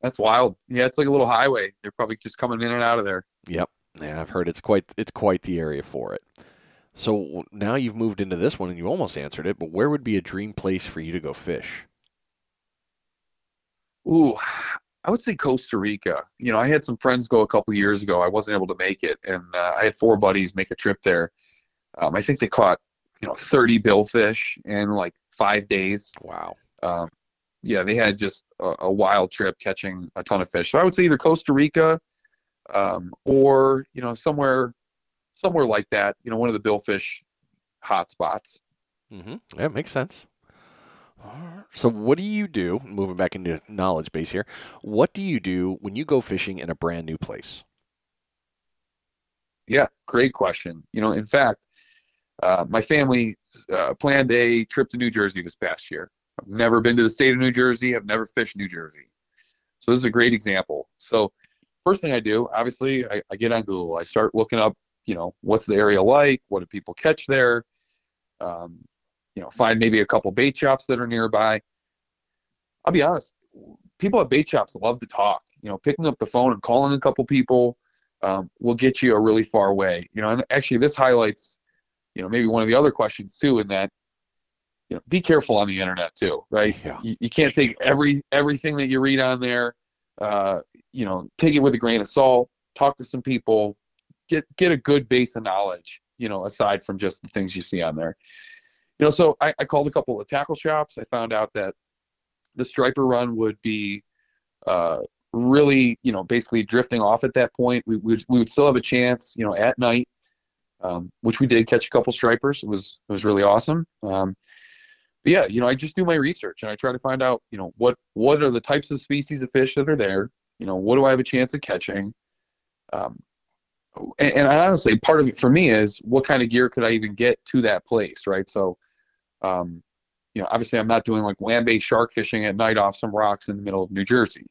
That's wild. Yeah, it's like a little highway. They're probably just coming in and out of there. Yep. Yeah, I've heard it's quite it's quite the area for it. So now you've moved into this one and you almost answered it, but where would be a dream place for you to go fish? Ooh, I would say Costa Rica. You know, I had some friends go a couple years ago. I wasn't able to make it, and uh, I had four buddies make a trip there. Um, I think they caught you know 30 billfish in like five days. Wow. Um, yeah, they had just a, a, wild trip catching a ton of fish. So I would say either Costa Rica um, or you know somewhere somewhere like that. You know, one of the billfish hotspots. Mm-hmm. Yeah, makes sense. So, what do you do? Moving back into knowledge base here. What do you do when you go fishing in a brand new place? Yeah, great question. You know, in fact, uh, my family uh, planned a trip to New Jersey this past year. I've never been to the state of New Jersey. I've never fished New Jersey. So this is a great example. So first thing I do, obviously, I, I get on Google. I start looking up, you know, what's the area like? What do people catch there? Um, you know, find maybe a couple bait shops that are nearby. I'll be honest, people at bait shops love to talk. You know, picking up the phone and calling a couple people um, will get you a really far way. You know, and actually this highlights, you know, maybe one of the other questions too, in that, you know, be careful on the internet too, right? Yeah. You, you can't take every everything that you read on there. Uh, you know, take it with a grain of salt. Talk to some people. Get get a good base of knowledge. You know, aside from just the things you see on there you know, so I, I called a couple of tackle shops. I found out that the striper run would be uh, really, you know, basically drifting off at that point. We would we would still have a chance, you know, at night, um, which we did catch a couple stripers. It was it was really awesome. Um, but yeah, you know, I just do my research and I try to find out, you know, what what are the types of species of fish that are there. You know, what do I have a chance of catching? Um, and, and honestly, part of it for me is what kind of gear could I even get to that place, right? So um, you know, obviously I'm not doing like land-based shark fishing at night off some rocks in the middle of New Jersey.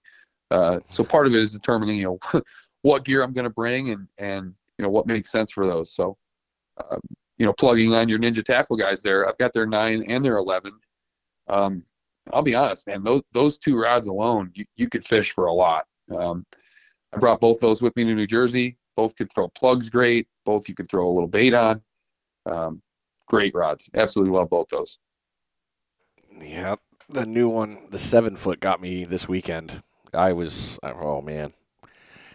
Uh, so part of it is determining, you know, (laughs) what gear I'm going to bring and, and, you know, what makes sense for those. So, um, you know, plugging on your Ninja Tackle guys there, I've got their nine and their 11. Um, I'll be honest, man, those, those two rods alone, you, you could fish for a lot. Um, I brought both those with me to New Jersey. Both could throw plugs great. Both you could throw a little bait on. Um, great rods. Absolutely love both those. Yep. The new one, the seven foot, got me this weekend. I was, oh man.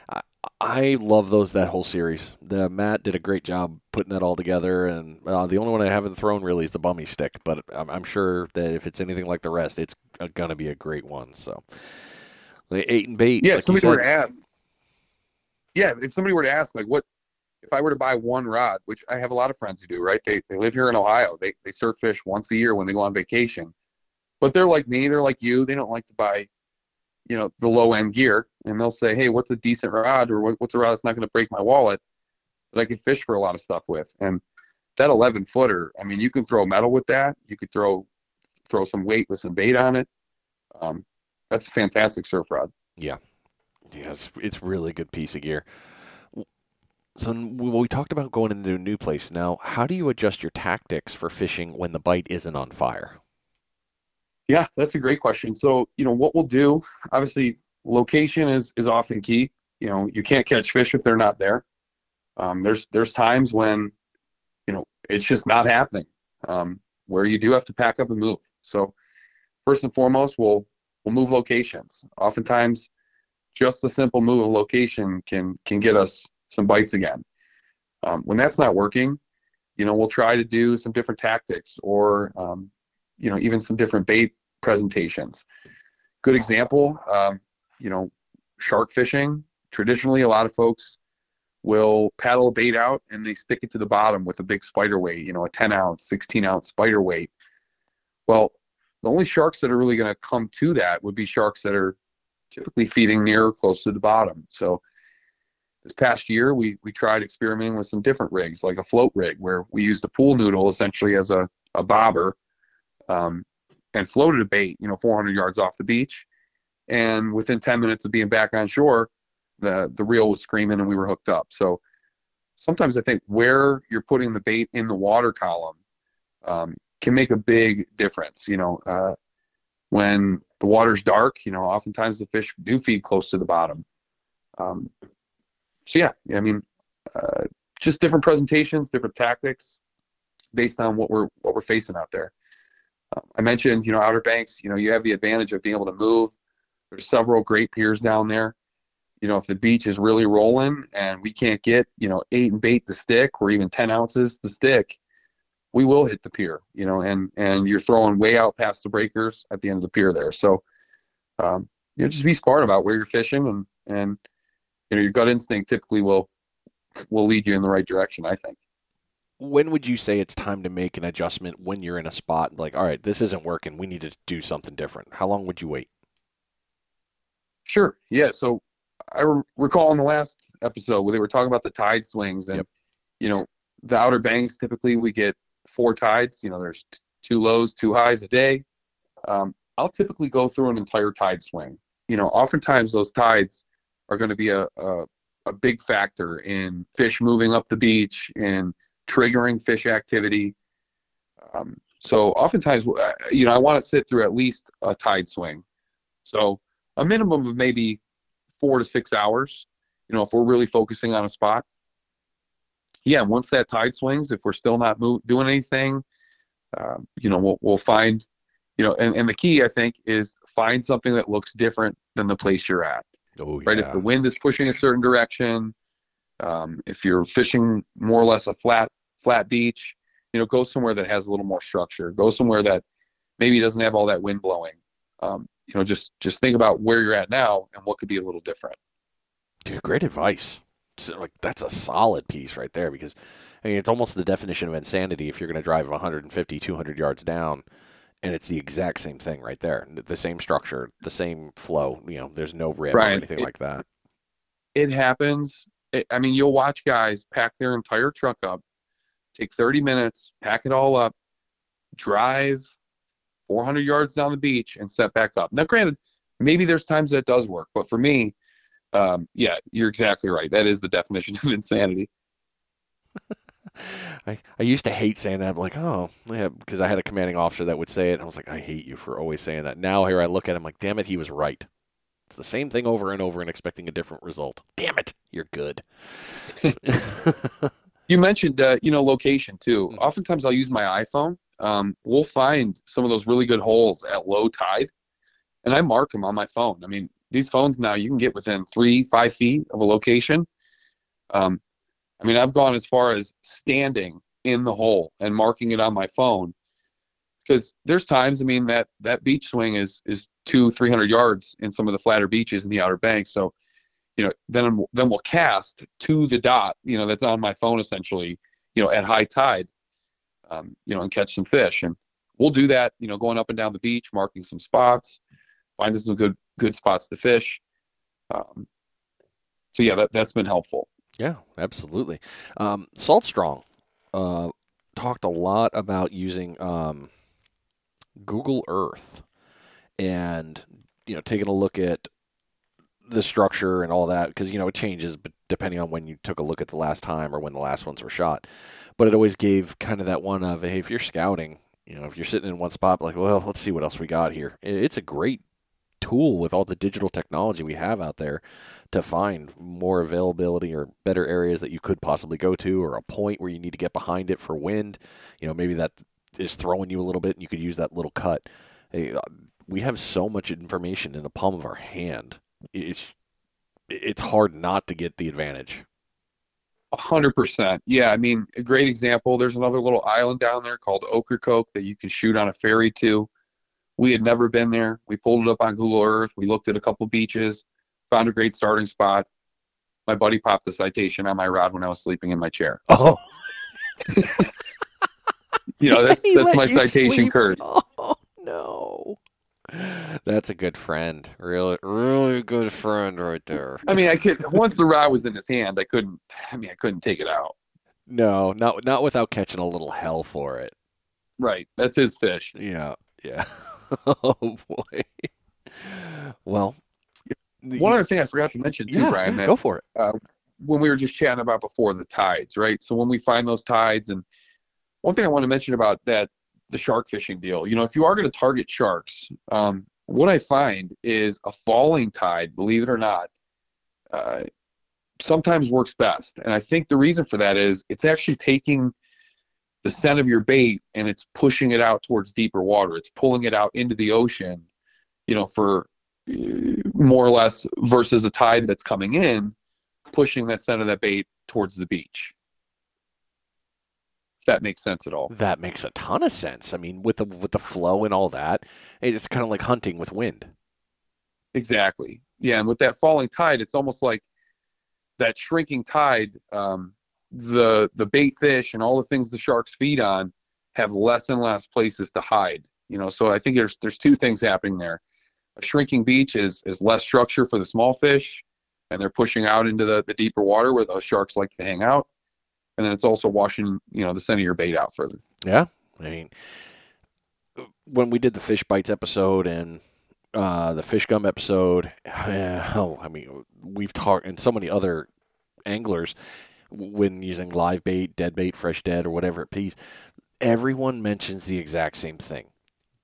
I, I love those, that whole series. The Matt did a great job putting that all together, and uh, the only one I haven't thrown really is the bummy stick, but I'm, I'm sure that if it's anything like the rest, it's going to be a great one. So, the eight and bait. Yeah, like somebody were to ask. Yeah, if somebody were to ask, like, what if I were to buy one rod, which I have a lot of friends who do, right? They they live here in Ohio. They they surf fish once a year when they go on vacation. But they're like me, they're like you. They don't like to buy, you know, the low end gear. And they'll say, Hey, what's a decent rod or what's a rod that's not gonna break my wallet that I can fish for a lot of stuff with? And that eleven footer, I mean, you can throw metal with that. You could throw throw some weight with some bait on it. Um, that's a fantastic surf rod. Yeah. Yeah, it's, it's really good piece of gear. So we talked about going into a new place. Now, how do you adjust your tactics for fishing when the bite isn't on fire? Yeah, that's a great question. So, you know, what we'll do, obviously, location is is often key. You know, you can't catch fish if they're not there. Um, there's there's times when, you know, it's just not happening. Um, where you do have to pack up and move. So, first and foremost, we'll we'll move locations. Oftentimes, just the simple move of location can can get us some bites again. Um, when that's not working, you know, we'll try to do some different tactics or, um, you know, even some different bait presentations. Good example, um, you know, shark fishing, traditionally, a lot of folks will paddle a bait out and they stick it to the bottom with a big spider weight, you know, a 10 ounce, 16 ounce spider weight. Well, the only sharks that are really going to come to that would be sharks that are typically feeding near or close to the bottom. So this past year, we we tried experimenting with some different rigs, like a float rig, where we used a pool noodle essentially as a, a bobber um, and floated a bait, you know, 400 yards off the beach. And within 10 minutes of being back on shore, the the reel was screaming and we were hooked up. So sometimes I think where you're putting the bait in the water column um, can make a big difference. You know, uh, when the water's dark, you know, oftentimes the fish do feed close to the bottom. Um, so yeah, I mean, uh, just different presentations, different tactics, based on what we're what we're facing out there. Um, I mentioned, you know, Outer Banks. You know, you have the advantage of being able to move. There's several great piers down there you know, if the beach is really rolling and we can't get, you know, eight and bait to stick or even 10 ounces to stick, we will hit the pier, you know, and, and you're throwing way out past the breakers at the end of the pier there. So, um, you know, just be smart about where you're fishing and, and, you know, your gut instinct typically will, will lead you in the right direction, I think. When would you say it's time to make an adjustment when you're in a spot like, all right, this isn't working. We need to do something different. How long would you wait? Sure. Yeah. So I re- recall in the last episode where they were talking about the tide swings and Yep. you know the Outer Banks typically we get four tides. You know, there's two lows, two highs a day. Um, I'll typically go through an entire tide swing. You know, oftentimes those tides are going to be a, a a big factor in fish moving up the beach and triggering fish activity. Um, so oftentimes, uh, you know, I want to sit through at least a tide swing. So a minimum of maybe four to six hours. You know, if we're really focusing on a spot. Yeah, once that tide swings, if we're still not move, doing anything, uh, you know, we'll, we'll find, you know, and, and the key I think is find something that looks different than the place you're at. Oh, Right? If the wind is pushing a certain direction, um, if you're fishing more or less a flat flat beach, you know, go somewhere that has a little more structure. Go somewhere that maybe doesn't have all that wind blowing. Um, you know, just just think about where you're at now and what could be a little different. Dude, great advice. So, like that's a solid piece right there because I mean it's almost the definition of insanity if you're going to drive 150 200 yards down and it's the exact same thing right there. The same structure, the same flow, you know, there's no rip or anything It- like that. It happens. It, I mean, you'll watch guys pack their entire truck up, take 30 minutes, pack it all up, drive 400 yards down the beach, and set back up. Now, granted, maybe there's times that does work, but for me, um, yeah, you're exactly right. That is the definition (laughs) of insanity. (laughs) I, I used to hate saying that, like, oh, yeah, because I had a commanding officer that would say it. And I was like, I hate you for always saying that. Now here I look at him like, damn it, he was right. It's the same thing over and over and expecting a different result. Damn it, you're good. (laughs) You mentioned, uh, you know, location too. Mhm. Oftentimes, I'll use my iPhone. Um, we'll find some of those really good holes at low tide, and I mark them on my phone. I mean, these phones now you can get within three, five feet of a location. Um, I mean, I've gone as far as standing in the hole and marking it on my phone because there's times. I mean, that that beach swing is is two, three hundred yards in some of the flatter beaches in the Outer Banks. So you know, then then we'll cast to the dot, you know, that's on my phone essentially, you know, at high tide, um, you know, and catch some fish. And we'll do that, you know, going up and down the beach, marking some spots, finding some good good spots to fish. Um, so yeah, that that's been helpful. Yeah, absolutely. Um, Salt Strong uh, talked a lot about using um, Google Earth and you know taking a look at the structure and all that because you know it changes depending on when you took a look at the last time or when the last ones were shot. But it always gave kind of that one of hey, if you're scouting, you know, if you're sitting in one spot, like, well, let's see what else we got here. It's a great tool with all the digital technology we have out there to find more availability or better areas that you could possibly go to or a point where you need to get behind it for wind. You know, maybe that is throwing you a little bit and you could use that little cut. Uh, we have so much information in the palm of our hand. It's it's hard not to get the advantage. A hundred percent. Yeah, I mean, a great example. There's another little island down there called Ocracoke that you can shoot on a ferry to. We had never been there. We pulled it up on Google Earth. We looked at a couple beaches, found a great starting spot. my buddy popped a citation on my rod when I was sleeping in my chair. (laughs) Oh, (laughs) You know, that's (laughs) that's my citation sleep. curse. Oh no. That's a good friend. Really, really good friend right there. I mean, I could once the rod was in his hand, I couldn't. I mean, I couldn't take it out. No, not not without catching a little hell for it. Right, that's his fish. Yeah, yeah. (laughs) Oh boy. Well, the- One other thing I forgot to mention too, yeah, Brian, yeah, go for it. when we were just chatting about before the tides, right? So when we find those tides, and one thing I want to mention about that the shark fishing deal, you know, if you are going to target sharks, um, what I find is a falling tide, believe it or not, uh, sometimes works best. And I think the reason for that is it's actually taking the scent of your bait and it's pushing it out towards deeper water. It's pulling it out into the ocean, you know, for uh, more or less versus a tide that's coming in pushing that scent of that bait towards the beach. If that makes sense at all. That makes a ton of sense. I mean, with the with the flow and all that, it's kind of like hunting with wind. Exactly. Yeah, and with that falling tide, it's almost like that shrinking tide. Um, the the bait fish and all the things the sharks feed on have less and less places to hide. You know, so I think there's there's two things happening there. A shrinking beach is is less structure for the small fish, and they're pushing out into the, the deeper water where those sharks like to hang out. And then it's also washing, you know, the center of your bait out further. Yeah, I mean, when we did the Fishbites episode and uh, the fish gum episode, (sighs) oh, I mean, we've talked and so many other anglers when using live bait, dead bait, fresh dead, or whatever it. Everyone mentions the exact same thing: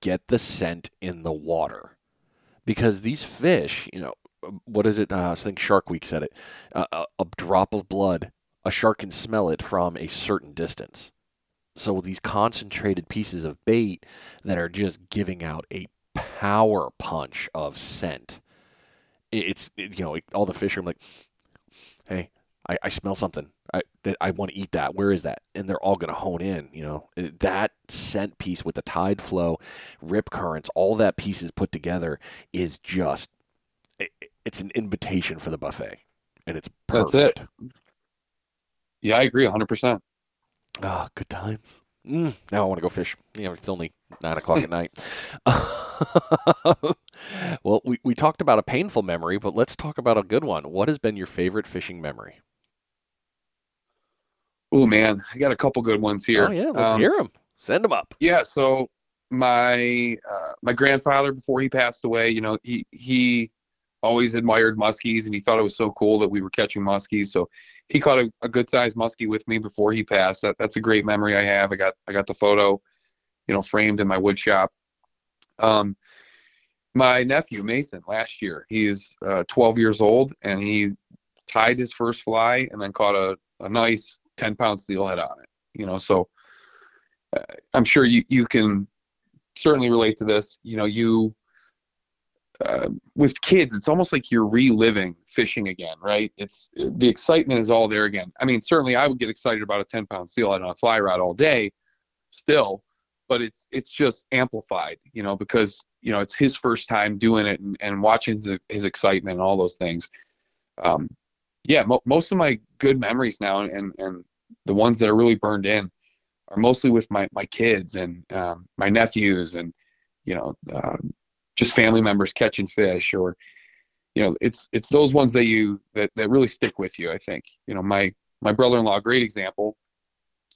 get the scent in the water, because these fish, you know, what is it? Uh, I think Shark Week said it: uh, a, a drop of blood, a shark can smell it from a certain distance. So these concentrated pieces of bait that are just giving out a power punch of scent. It's it- you know all the fish are like, hey, I, I smell something. I that I want to eat that. Where is that? And they're all gonna hone in. You know that scent piece with the tide flow, rip currents, all that pieces put together is just it, it's an invitation for the buffet, and it's perfect. That's it. Yeah, I agree 100%. Ah, good times. Mm, now I want to go fish. You know, it's only nine o'clock at night. (laughs) well, we, we talked about a painful memory, but let's talk about a good one. What has been your favorite fishing memory? Oh, man. I got a couple good ones here. Oh, yeah, let's Um, hear them. Send them up. Yeah, so my uh, my grandfather before he passed away, you know, he he always admired muskies and he thought it was so cool that we were catching muskies. So he caught a, a good sized muskie with me before he passed. That that's a great memory I have. I got I got the photo, you know, framed in my wood shop. Um my nephew Mason last year, he's uh, 12 years old and he tied his first fly and then caught a, a nice 10 pound steelhead on it. You know, so uh, I'm sure you, you can certainly relate to this. You know, you uh, with kids, it's almost like you're reliving fishing again, right? It's the excitement is all there again. I mean, certainly I would get excited about a 10 pound steelhead on a fly rod all day, still, but it's it's just amplified, you know, because you know it's his first time doing it and, and watching his, his excitement and all those things. Um, yeah, mo- most of my good memories now and and the ones that are really burned in are mostly with my my kids and um, my nephews and you know um, just family members catching fish or you know it's it's those ones that you that that really stick with you. I think you know my my brother-in-law, great example.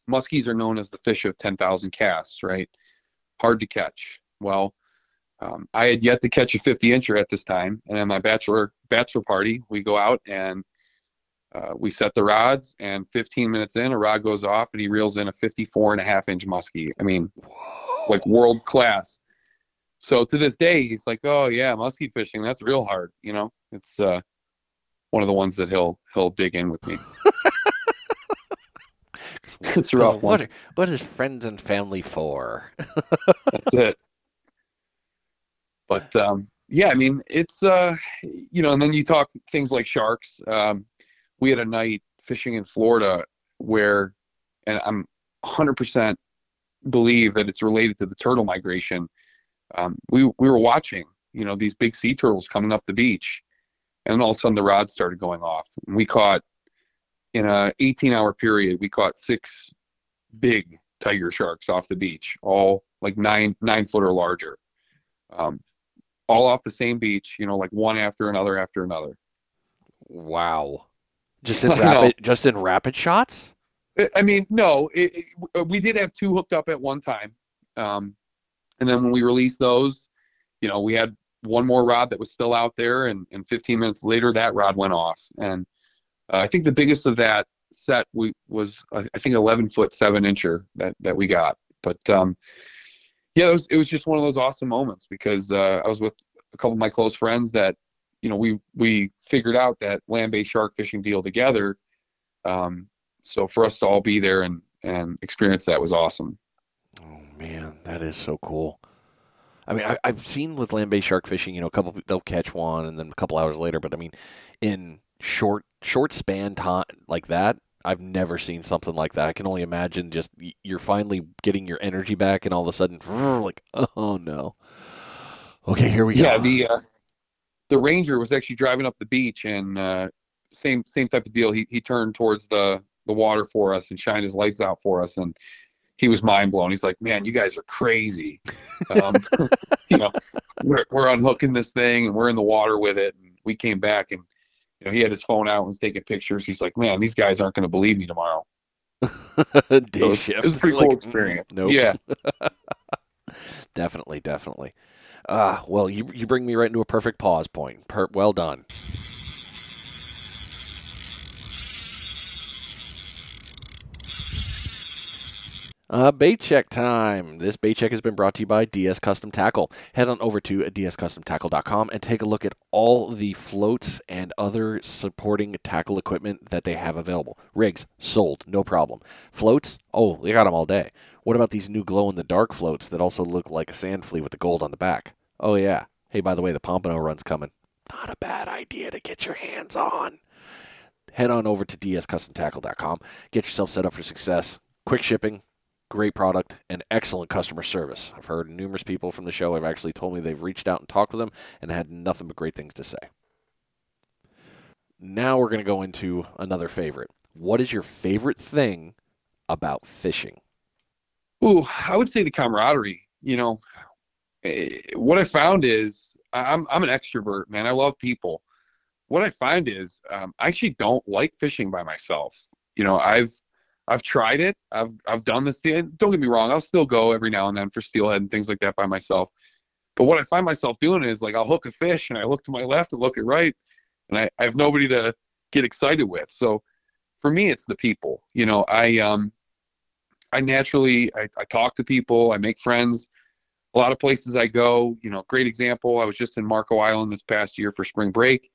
Muskies are known as the fish of ten thousand casts, right? Hard to catch. Well, um, I had yet to catch a 50 incher at this time, and at my bachelor bachelor party, we go out and uh, we set the rods, and 15 minutes in, a rod goes off, and he reels in a 54 and a half inch muskie. I mean, like world class. So to this day, he's like, "Oh yeah, muskie fishing, that's real hard." You know, it's uh, one of the ones that he'll he'll dig in with me. (laughs) (laughs) It's a rough what, are- what is friends and family for? (laughs) That's it. But um, yeah, I mean, it's uh, you know, and then you talk things like sharks. Um, we had a night fishing in Florida where, and I'm 100% believe that it's related to the turtle migration. Um, we we were watching, you know, these big sea turtles coming up the beach, and all of a sudden the rod started going off. And we caught in a 18 hour period, we caught six big tiger sharks off the beach, all like nine nine foot or larger, um, all off the same beach. You know, like one after another after another. Wow. Just (laughs) in rapid, just in rapid shots. I mean, no, it, it, we did have two hooked up at one time, um, and then when we released those, you know, we had one more rod that was still out there, and, and 15 minutes later, that rod went off. And uh, I think the biggest of that set we was uh, I think 11 foot seven incher that that we got. But um, yeah, it was it was just one of those awesome moments because uh, I was with a couple of my close friends that you know we we figured out that land-based shark fishing deal together. Um, so for us to all be there and and experience that was awesome. Oh man, that is so cool. I mean, I, have seen with land-based shark fishing, you know, a couple they'll catch one and then a couple hours later. But I mean, in short short span time like that, I've never seen something like that. I can only imagine just you're finally getting your energy back, and all of a sudden, (laughs) like, oh no. Okay, here we go. Yeah, the uh, the ranger was actually driving up the beach, and uh, same same type of deal. He he turned towards the the water for us and shined his lights out for us, and he was mind blown. He's like, "Man, you guys are crazy." Um, (laughs) (laughs) you know, we're we're unhooking this thing and we're in the water with it. And we came back and you know he had his phone out and was taking pictures. He's like, "Man, these guys aren't going to believe me tomorrow." (laughs) Day so shift. It was a pretty like, cool experience. Nope. Yeah. definitely, definitely. Ah, well, you you bring me right into a perfect pause point. Per- well done. Uh, bait check time. This bait check has been brought to you by DS Custom Tackle. Head on over to dscustomtackle.com and take a look at all the floats and other supporting tackle equipment that they have available. Rigs, sold, no problem. Floats, oh, they got them all day. What about these new glow in the dark floats that also look like a sand flea with the gold on the back? Oh, yeah. Hey, by the way, the Pompano run's coming. Not a bad idea to get your hands on. Head on over to dscustomtackle.com. Get yourself set up for success. Quick shipping, great product and excellent customer service. I've heard numerous people from the show have actually told me they've reached out and talked with them and had nothing but great things to say. Now we're going to go into another favorite. What is your favorite thing about fishing? Ooh, I would say the camaraderie. You know, eh, what I found is I'm I'm an extrovert, man. I love people. What I find is um, I actually don't like fishing by myself. You know, I've I've tried it. I've I've done this. Don't get me wrong. I'll still go every now and then for steelhead and things like that by myself. But what I find myself doing is like I'll hook a fish and I look to my left and look at right, and I, I have nobody to get excited with. So for me, it's the people. You know, I um I naturally I, I talk to people. I make friends. A lot of places I go. You know, great example. I was just in Marco Island this past year for spring break.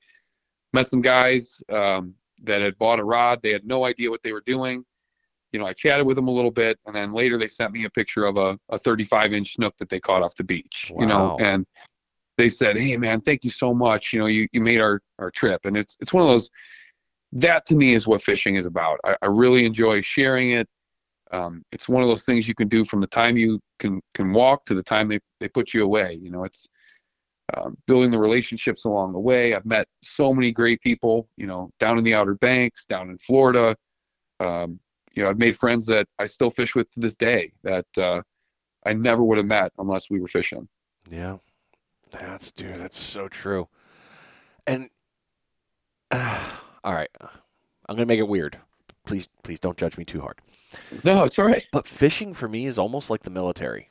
Met some guys um, that had bought a rod. They had no idea what they were doing you know, I chatted with them a little bit, and then later they sent me a picture of a, a 35 inch snook that they caught off the beach. Wow. You know, and they said, "Hey, man, thank you so much. You know, you, you made our our trip." And it's it's one of those. That to me is what fishing is about. I, I really enjoy sharing it. Um, it's one of those things you can do from the time you can can walk to the time they they put you away. You know, it's um, building the relationships along the way. I've met so many great people. You know, down in the Outer Banks, down in Florida. Um, you know, I've made friends that I still fish with to this day that uh, I never would have met unless we were fishing. Yeah, that's dude, that's so true. And uh, (sighs) all right, I'm gonna make it weird. Please, please don't judge me too hard. No, it's all right. But fishing for me is almost like the military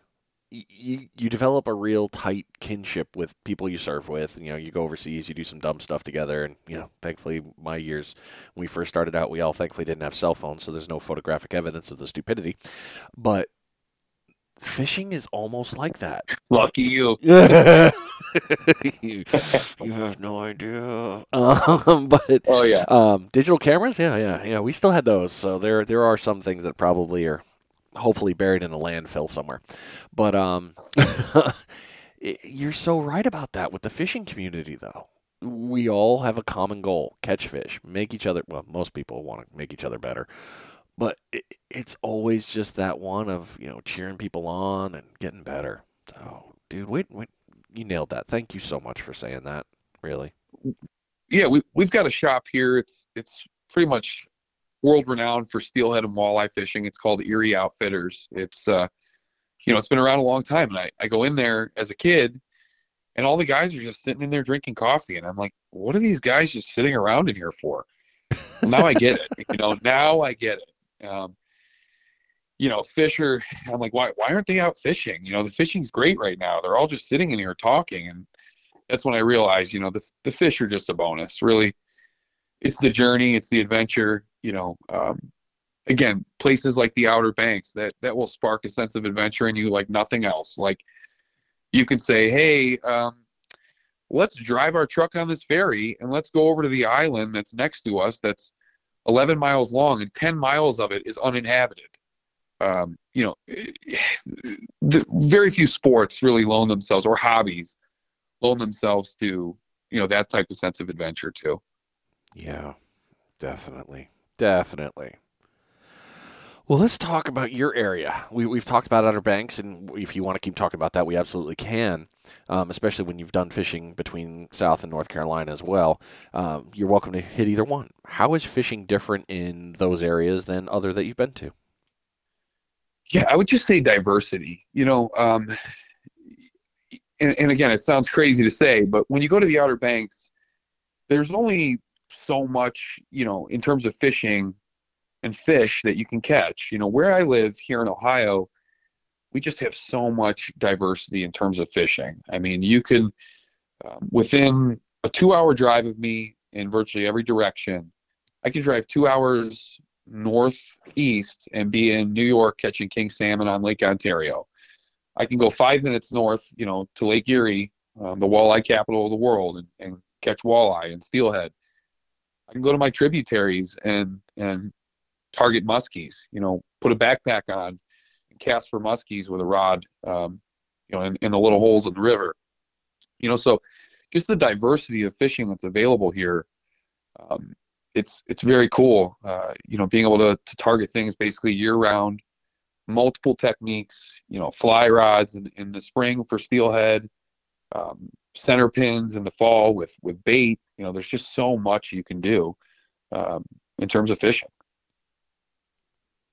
you you develop a real tight kinship with people you serve with. You know, you go overseas, you do some dumb stuff together, and you know, thankfully, my years when we first started out, we all thankfully didn't have cell phones, so there's no photographic evidence of the stupidity. But fishing is almost like that. Lucky you. (laughs) you, you, have no idea. Um, but oh yeah, um, digital cameras, yeah, yeah, yeah. We still had those, so there there are some things that probably are hopefully buried in a landfill somewhere. But um, (laughs) you're so right about that with the fishing community, though. We all have a common goal: catch fish, make each other. Well, most people want to make each other better, but it, it's always just that one of you know cheering people on and getting better. So, dude, wait, wait, you nailed that. Thank you so much for saying that. Really. yeah, we we've got a shop here. It's it's pretty much world renowned for steelhead and walleye fishing. It's called Erie Outfitters. It's uh, you know, it's been around a long time, and I I go in there as a kid, and all the guys are just sitting in there drinking coffee, and I'm like, what are these guys just sitting around in here for? Well, now I get it. You know, (laughs) now I get it. Um, you know, Fisher, I'm like, why, why aren't they out fishing? You know, the fishing's great right now. They're all just sitting in here talking. And that's when I realized, you know, the, the fish are just a bonus. Really, it's the journey, it's the adventure. You know, um, again, places like the Outer Banks that that will spark a sense of adventure in you like nothing else. Like you can say, hey, um, let's drive our truck on this ferry and let's go over to the island that's next to us. That's 11 miles long and 10 miles of it is uninhabited um, you know, the, very few sports really loan themselves or hobbies loan themselves to you know that type of sense of adventure too. Yeah, definitely, definitely. Well, let's talk about your area. We, we've talked about Outer Banks, and if you want to keep talking about that, we absolutely can, um, especially when you've done fishing between South and North Carolina as well. Um, you're welcome to hit either one. How is fishing different in those areas than other that you've been to? Yeah, I would just say diversity. You know, um, and, and again, it sounds crazy to say, but when you go to the Outer Banks, there's only so much, you know, in terms of fishing and fish that you can catch. You know, where I live here in Ohio, we just have so much diversity in terms of fishing. I mean, you can, um, within a two hour drive of me in virtually every direction, I can drive two hours northeast and be in New York catching king salmon on Lake Ontario. I can go five minutes north, you know, to Lake Erie, um, the walleye capital of the world, and, and catch walleye and steelhead. I can go to my tributaries and and target muskies. You know, put a backpack on and cast for muskies with a rod. Um, you know, in, in the little holes in the river. You know, so just the diversity of fishing that's available here um, it's it's very cool. Uh, you know, being able to to target things basically year round, multiple techniques. You know, fly rods in, in the spring for steelhead, um, center pins in the fall with with bait. You know, there's just so much you can do um, in terms of fishing.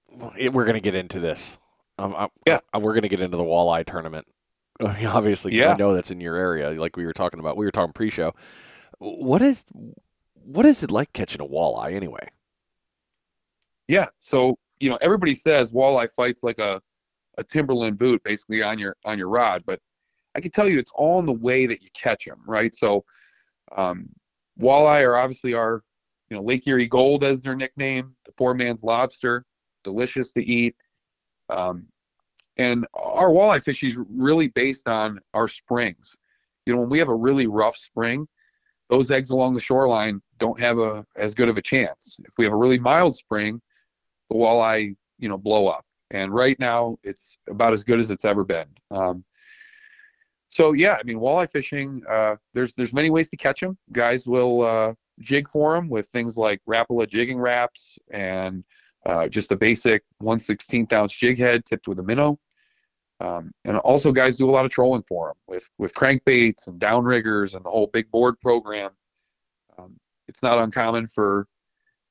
We're going to get into this. Um, I, yeah, I, we're going to get into the walleye tournament. (laughs) Obviously, yeah. I know that's in your area, like we were talking about. We were talking pre-show. What is what is it like catching a walleye anyway? Yeah, so you know everybody says walleye fights like a a Timberland boot basically on your on your rod, but I can tell you it's all in the way that you catch them, right? So um, walleye are obviously our you know Lake Erie Gold as their nickname, the poor man's lobster, delicious to eat. Um, and our walleye fishing is really based on our springs. You know, when we have a really rough spring, those eggs along the shoreline don't have a as good of a chance. If we have a really mild spring, the walleye, you know, blow up. And right now, it's about as good as it's ever been. Um, so yeah, I mean, walleye fishing. Uh, there's there's many ways to catch them. Guys will uh, jig for them with things like Rapala jigging raps and uh, just a basic 1/16th ounce jig head tipped with a minnow. Um, and also, guys do a lot of trolling for them with with crankbaits and downriggers and the whole big board program. Um, it's not uncommon for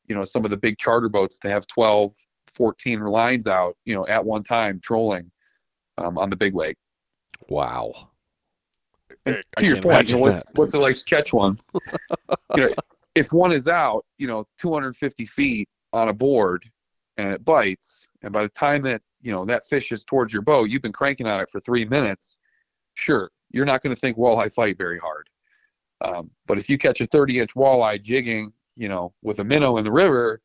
you know some of the big charter boats to have 12, 14 lines out, you know, at one time trolling um, on the big lake. Wow. To your point, you know, what's, what's it like to catch one? (laughs) you know, if one is out, you know, 250 feet on a board and it bites, and by the time that you know that fish is towards your boat, you've been cranking on it for three minutes. Sure, you're not going to think walleye fight very hard. Um, but if you catch a 30 inch walleye jigging, you know, with a minnow in the river,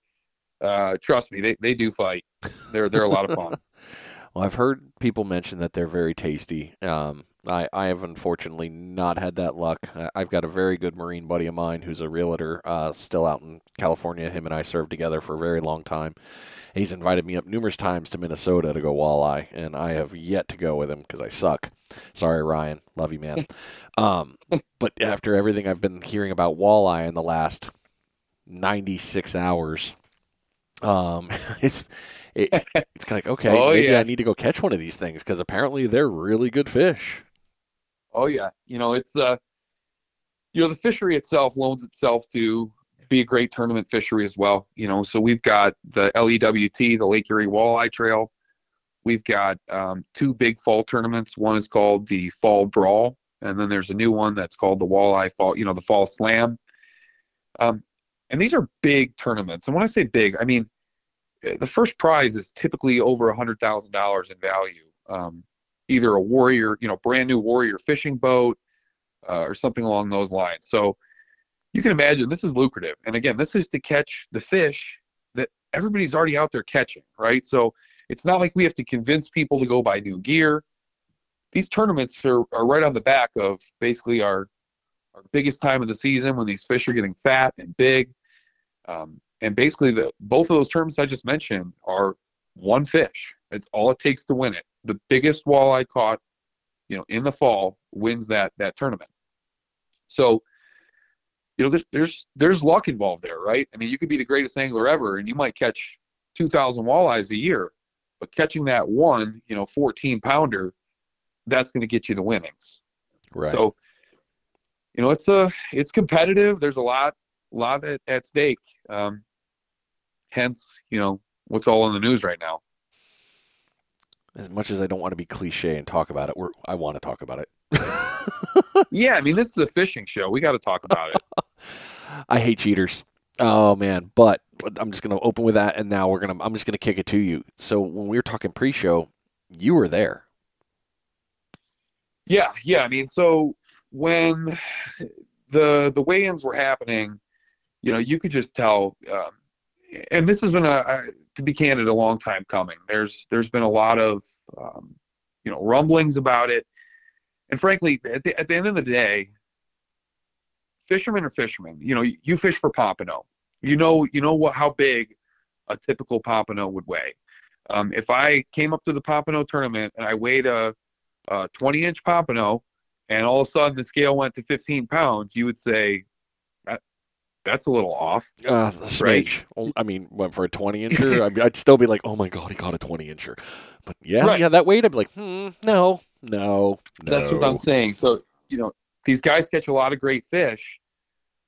uh, trust me, they, they do fight. They're they're a lot of fun. (laughs) well, I've heard people mention that they're very tasty. Um, I, I have unfortunately not had that luck. I've got a very good Marine buddy of mine who's a realtor, uh, still out in California. Him and I served together for a very long time. He's invited me up numerous times to Minnesota to go walleye, and I have yet to go with him because I suck. Sorry, Ryan. Love you, man. (laughs) um, but after everything I've been hearing about walleye in the last 96 hours, um, (laughs) it's it, it's kind of like okay, (laughs) oh, maybe yeah. I need to go catch one of these things because apparently they're really good fish. Oh yeah, you know it's uh, you know, the fishery itself loans itself to be a great tournament fishery as well. You know, so we've got the LEWT, the Lake Erie Walleye Trail. We've got um, two big fall tournaments. One is called the Fall Brawl, and then there's a new one that's called the Walleye Fall, you know, the Fall Slam. Um, and these are big tournaments. And when I say big, I mean the first prize is typically over a hundred thousand dollars in value. Um, either a warrior, you know, brand new warrior fishing boat, uh, or something along those lines. So you can imagine this is lucrative. And again, this is to catch the fish that everybody's already out there catching, right? So it's not like we have to convince people to go buy new gear. These tournaments are, are right on the back of basically our our biggest time of the season when these fish are getting fat and big. Um, and basically, the both of those terms I just mentioned are one fish. It's all it takes to win it. The biggest walleye caught, you know, in the fall wins that that tournament. So, you know, there's there's there's luck involved there, right? I mean, you could be the greatest angler ever, and you might catch 2,000 walleyes a year, but catching that one, you know, 14 pounder, that's going to get you the winnings. Right. So, you know, it's a it's competitive. There's a lot lot at, at stake. Um, hence, you know, what's all in the news right now. As much as I don't want to be cliche and talk about it, we're, I want to talk about it. (laughs) yeah, I mean, this is a fishing show. We got to talk about it. (laughs) I hate cheaters. Oh man, but I'm just gonna open with that, and now we're gonna. I'm just gonna kick it to you. So when we were talking pre-show, you were there. Yeah, yeah. I mean, so when the the weigh-ins were happening, you know, you could just tell. Um, and this has been a, a, to be candid, a long time coming. There's there's been a lot of um, you know rumblings about it, and frankly, at the, at the end of the day, fishermen are fishermen. You know, you fish for pompano. You know, you know what how big a typical pompano would weigh. Um, if I came up to the pompano tournament and I weighed a, a 20 inch pompano, and all of a sudden the scale went to 15 pounds, you would say that's a little off. Uh, right? I mean, went for a 20 incher. (laughs) I'd still be like, oh my god, he got a 20 incher. But yeah, right. yeah, that weight, I'd be like, hmm, no, no, no. That's what I'm saying. So you know, these guys catch a lot of great fish,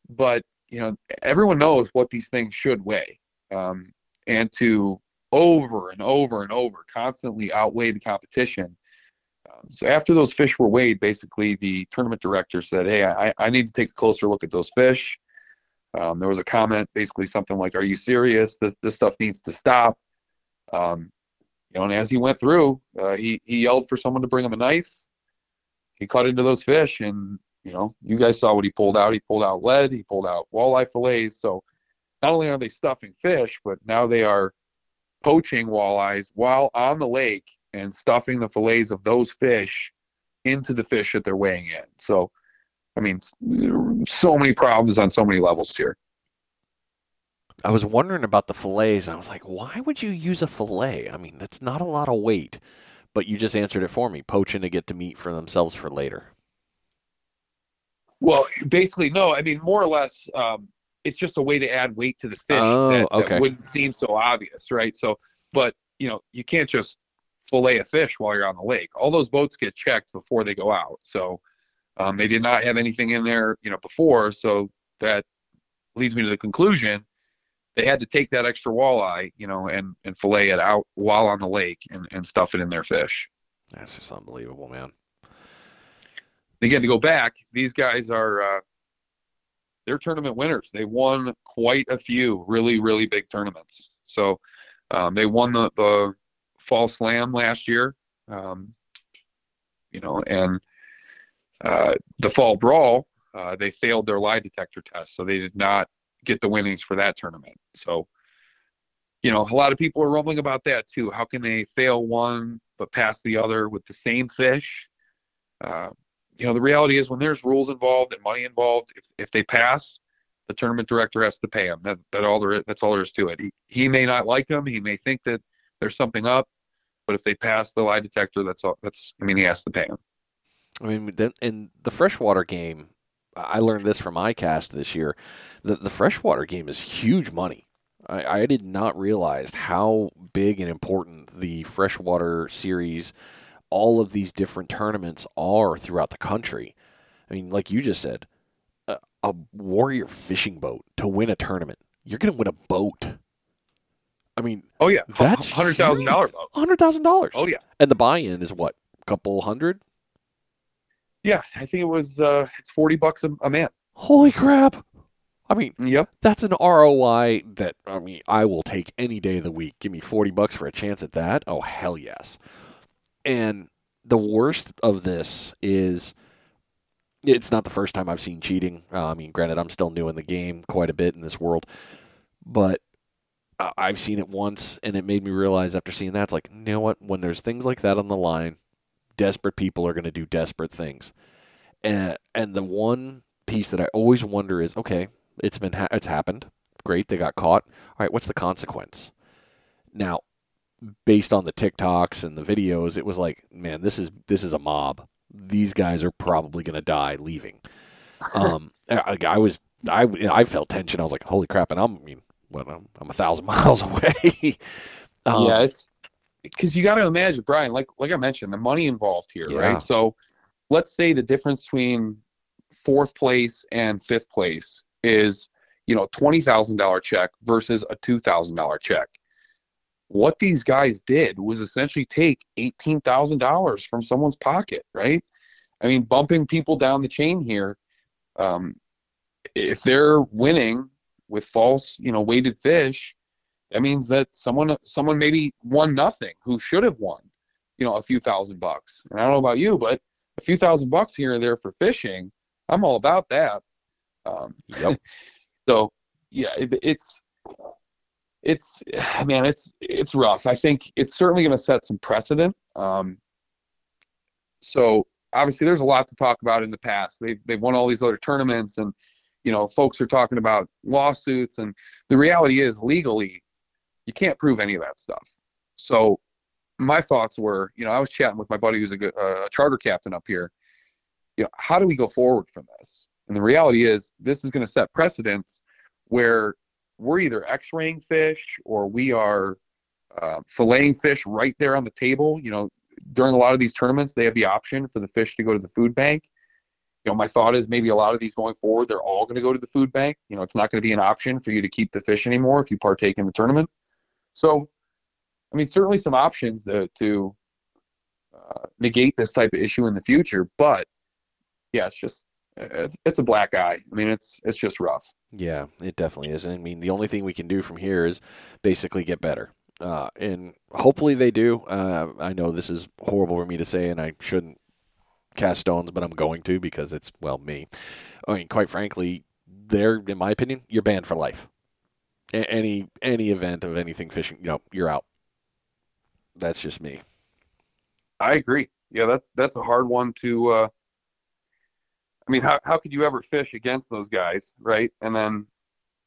but you know, everyone knows what these things should weigh, um, and to over and over and over constantly outweigh the competition. Um, so after those fish were weighed, basically the tournament director said, "Hey, I, I need to take a closer look at those fish." Um, there was a comment, basically something like, "Are you serious? This this stuff needs to stop." Um, you know, and as he went through, uh, he he yelled for someone to bring him a knife. He cut into those fish, and you know, you guys saw what he pulled out. He pulled out lead. He pulled out walleye fillets. So not only are they stuffing fish, but now they are poaching walleyes while on the lake and stuffing the fillets of those fish into the fish that they're weighing in. So, I mean, so many problems on so many levels here. I was wondering about the fillets. I was like, why would you use a fillet? I mean, that's not a lot of weight. But you just answered it for me. Poaching to get the meat for themselves for later. Well, basically, no. I mean, more or less, um, it's just a way to add weight to the fish oh, that, okay. that wouldn't seem so obvious, right? So, but you know, you can't just fillet a fish while you're on the lake. All those boats get checked before they go out. So um, they did not have anything in there, you know, before. So that leads me to the conclusion they had to take that extra walleye, you know, and, and fillet it out while on the lake and, and stuff it in their fish. That's just unbelievable, man. Again, to go back, these guys are uh, they're tournament winners. They won quite a few really, really big tournaments. So um, they won the, the fall slam last year, um, you know, and uh, the fall brawl, uh, they failed their lie detector test, so they did not get the winnings for that tournament. So, you know, a lot of people are rumbling about that too. How can they fail one but pass the other with the same fish? Uh, you know, the reality is when there's rules involved and money involved, if, if they pass, the tournament director has to pay them. That, that all there, that's all there is to it. He, he may not like them. He may think that there's something up, but if they pass the lie detector, that's all. That's I mean, he has to pay them. I mean, in the freshwater game, I learned this from ICAST this year. The the freshwater game is huge money. I, I did not realize how big and important the freshwater series, all of these different tournaments are throughout the country. I mean, like you just said, a, a warrior fishing boat to win a tournament. You're going to win a boat. I mean, Oh yeah, That's hundred thousand dollar hundred thousand dollars, Oh yeah, and the buy-in is what, a couple hundred? Yeah. I think it was uh, it's forty bucks a, a man. Holy crap! I mean, Yep. that's an ROI that I mean I will take any day of the week. Give me forty bucks for a chance at that. Oh hell yes! And the worst of this is it's not the first time I've seen cheating. Uh, I mean, granted, I'm still new in the game quite a bit in this world, but I've seen it once, and it made me realize after seeing that, it's like, you know what? When there's things like that on the line, desperate people are going to do desperate things. And and the one piece that I always wonder is, okay, it's been ha- it's happened. Great, they got caught. All right, what's the consequence? Now, based on the TikToks and the videos, it was like, man, this is this is a mob. These guys are probably going to die leaving. Um, (laughs) I, I was I I felt tension. I was like, holy crap! And I'm I mean, what, I'm, I'm a thousand (laughs) miles away. (laughs) um, yeah, it's because you got to imagine, Brian. Like like I mentioned, the money involved here, Yeah. right? So let's say the difference between fourth place and fifth place is you know twenty thousand dollar check versus a two thousand dollar check. What these guys did was essentially take eighteen thousand dollars from someone's pocket, right? I mean, bumping people down the chain here. Um, if they're winning with false, you know, weighted fish, that means that someone someone maybe won nothing who should have won, you know, a few thousand bucks. And I don't know about you, but a few thousand bucks here and there for fishing, I'm all about that. Um, Yep. (laughs) so yeah, it, it's it's (sighs) man, it's it's rough. I think it's certainly going to set some precedent. Um, so obviously, there's a lot to talk about in the past. They've they've won all these other tournaments, and you know, folks are talking about lawsuits. And the reality is, legally, you can't prove any of that stuff. So my thoughts were, you know, I was chatting with my buddy who's a, uh, charter captain up here. You know, how do we go forward from this? And the reality is, this is going to set precedents where we're either x-raying fish or we are uh, filleting fish right there on the table. You know, during a lot of these tournaments, they have the option for the fish to go to the food bank. You know, my thought is maybe a lot of these going forward, they're all going to go to the food bank. You know, it's not going to be an option for you to keep the fish anymore if you partake in the tournament. So, I mean, certainly some options to, to uh, negate this type of issue in the future. But yeah, it's just it's, it's a black eye. I mean, it's it's just rough. Yeah, it definitely is. And I mean, the only thing we can do from here is basically get better. Uh, and hopefully they do. Uh, I know this is horrible for me to say, and I shouldn't cast stones, but I'm going to because it's, well, me. I mean, quite frankly, they're, in my opinion, you're banned for life. Any any event of anything fishing, you know, you're out. That's just me. I agree. Yeah, that's that's a hard one to. Uh, I mean, how how could you ever fish against those guys, right? And then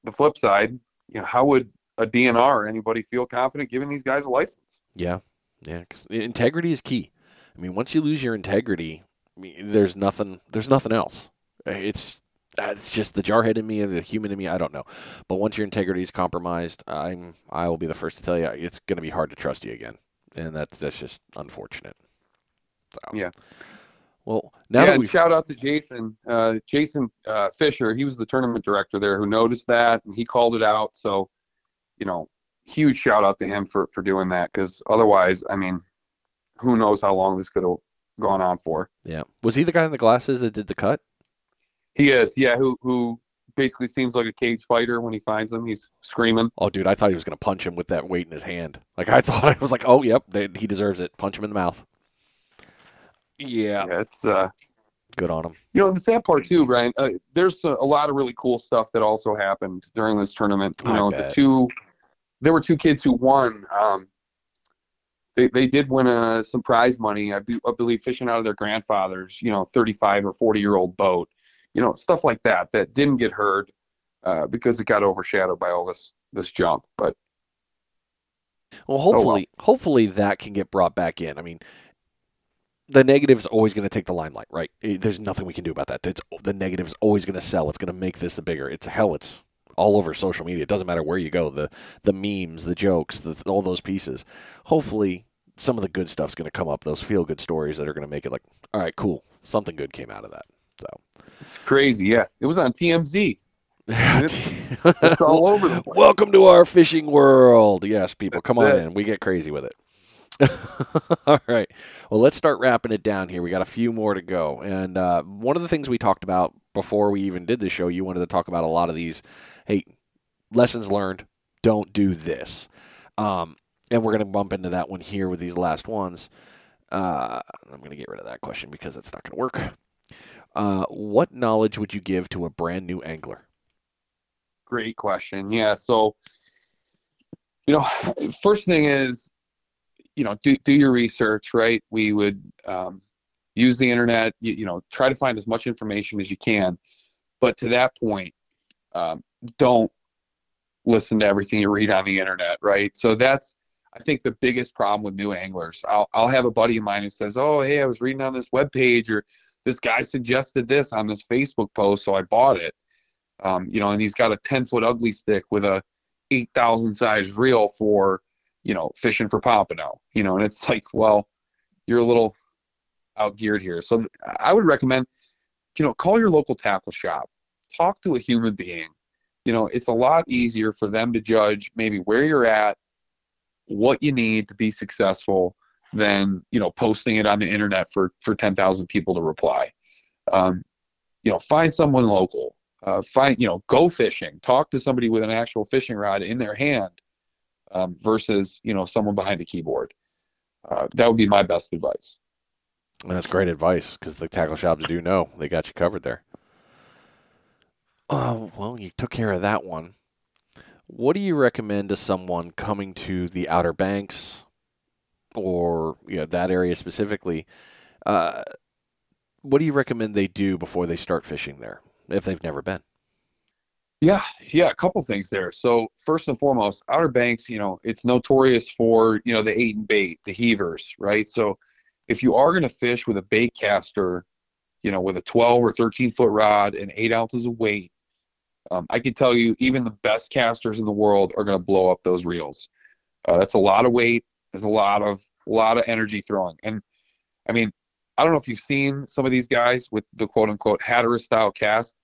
the flip side, you know, how would a DNR anybody feel confident giving these guys a license? Yeah, yeah. 'cause the integrity is key. I mean, once you lose your integrity, I mean, there's nothing. There's nothing else. It's it's just the jarhead in me, and the human in me. I don't know. But once your integrity is compromised, I'm I will be the first to tell you it's going to be hard to trust you again, and that's that's just unfortunate. So, Yeah. Well, now yeah, that we shout out to Jason, uh, Jason uh, Fisher. He was the tournament director there who noticed that and he called it out. So, you know, huge shout out to him for for doing that because otherwise, I mean, who knows how long this could have gone on for. yeah, was he the guy in the glasses that did the cut? He is, yeah. Who who basically seems like a cage fighter when he finds him. He's screaming. Oh, dude, I thought he was going to punch him with that weight in his hand. Like I (laughs) thought, I was like, oh, yep, they, he deserves it. Punch him in the mouth. Yeah, Yeah, it's uh, good on him. you know, the sad part too, Brian. Uh, there's a, a lot of really cool stuff that also happened during this tournament. You I know, bet. the two, there were two kids who won. Um, they they did win uh, some prize money. I, be, I believe fishing out of their grandfather's, you know, 35 or 40 year old boat. You know, stuff like that that didn't get heard uh, because it got overshadowed by all this this junk. But Well, well. hopefully, hopefully that can get brought back in. I mean, the negative is always going to take the limelight, right? There's nothing we can do about that. It's the negative is always going to sell. It's going to make this a bigger. It's hell. It's all over social media. It doesn't matter where you go. The the memes, the jokes, the, all those pieces. Hopefully, some of the good stuff's going to come up. Those feel good stories that are going to make it like, all right, cool. Something good came out of that. It's crazy. Yeah, it was on TMZ. (laughs) it's all over the (laughs) place. Welcome to our fishing world. Yes, people, come on in. We get crazy with it. (laughs) All right. Well, let's start wrapping it down here. We got a few more to go. And uh, one of the things we talked about before we even did the show, you wanted to talk about a lot of these. Hey, lessons learned. Don't do this. Um, and we're going to bump into that one here with these last ones. Uh, I'm going to get rid of that question because it's not going to work. Uh, what knowledge would you give to a brand new angler? Great question. Yeah. So, you know, first thing is, you know, do do your research. Right. We would um, use the internet. You, you know, try to find as much information as you can. But to that point, um, don't listen to everything you read on the internet. Right. So that's I think the biggest problem with new anglers. I'll I'll have a buddy of mine who says, "Oh, hey, I was reading on this web page or this guy suggested this on this Facebook post, so I bought it." Um, you know, and he's got a 10 foot ugly stick with a 8,000 size reel for, you know, fishing for pompano, you know, and it's (laughs) like, well, you're a little out geared here. So I would recommend, you know, call your local tackle shop, talk to a human being. You know, it's a lot easier for them to judge maybe where you're at, what you need to be successful than, you know, posting it on the internet for, for 10,000 people to reply. Um, you know, find someone local uh, find you know go fishing talk to somebody with an actual fishing rod in their hand um, versus you know someone behind a keyboard uh, that would be my best advice And That's great advice because the tackle shops do know they got you covered there. Oh, well, you took care of that one. What do you recommend to someone coming to the Outer Banks or you know, that area specifically? Uh, what do you recommend they do before they start fishing there if they've never been? yeah yeah a couple things there so first and foremost outer banks you know it's notorious for you know the eight and bait the heavers right so if you are going to fish with a bait caster you know with a 12 or 13 foot rod and eight ounces of weight um, i can tell you even the best casters in the world are going to blow up those reels uh, that's a lot of weight there's a lot of a lot of energy throwing and i mean i don't know if you've seen some of these guys with the quote unquote hatteras style cast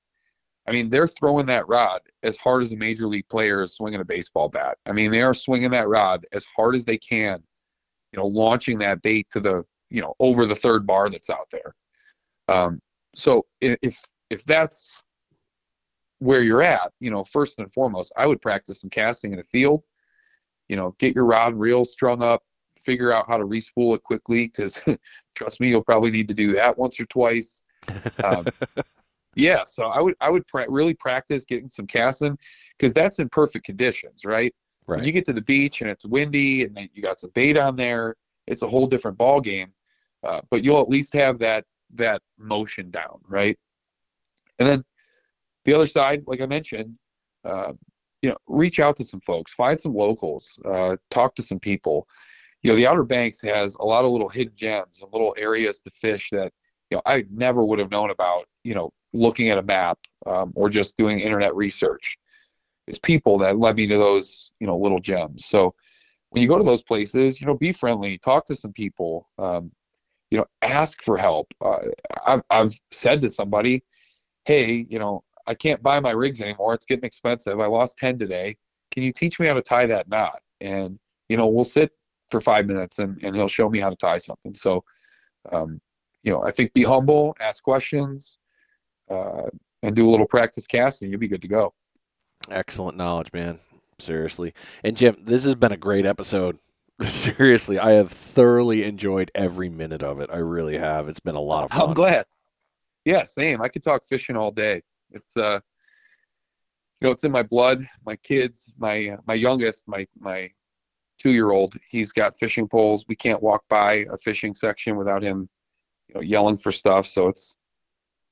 I mean, they're throwing that rod as hard as a major league player is swinging a baseball bat. I mean, they are swinging that rod as hard as they can, you know, launching that bait to the, you know, over the third bar that's out there. Um, so if if that's where you're at, you know, first and foremost, I would practice some casting in a field. You know, get your rod and reel strung up, figure out how to respool it quickly because (laughs) trust me, you'll probably need to do that once or twice. Um, (laughs) yeah, so I would I would pra- really practice getting some casting because that's in perfect conditions, right? When Right. you get to the beach and it's windy and then you got some bait on there, it's a whole different ball game. Uh, but you'll at least have that that motion down, right? And then the other side, like I mentioned, uh, you know, reach out to some folks, find some locals, uh, talk to some people. You know, the Outer Banks has a lot of little hidden gems and little areas to fish that you know I never would have known about. You know, looking at a map um, or just doing internet research. It's people that led me to those you know little gems. So when you go to those places, you know, be friendly, talk to some people. Um, you know, ask for help. Uh, I've I've said to somebody, hey, you know, I can't buy my rigs anymore. It's getting expensive. I lost 10 today. Can you teach me how to tie that knot? And, you know, we'll sit for five minutes and, and he'll show me how to tie something. So, um, you know, I think be humble, ask questions, uh, and do a little practice casting. You'll be good to go. Excellent knowledge, man. Seriously. And Jim, this has been a great episode. (laughs) Seriously, I have thoroughly enjoyed every minute of it. I really have. It's been a lot of fun. I'm glad. Yeah, same. I could talk fishing all day. It's, uh, you know, it's in my blood. My kids, my my youngest, my my two year old, he's got fishing poles. We can't walk by a fishing section without him, you know, yelling for stuff. So it's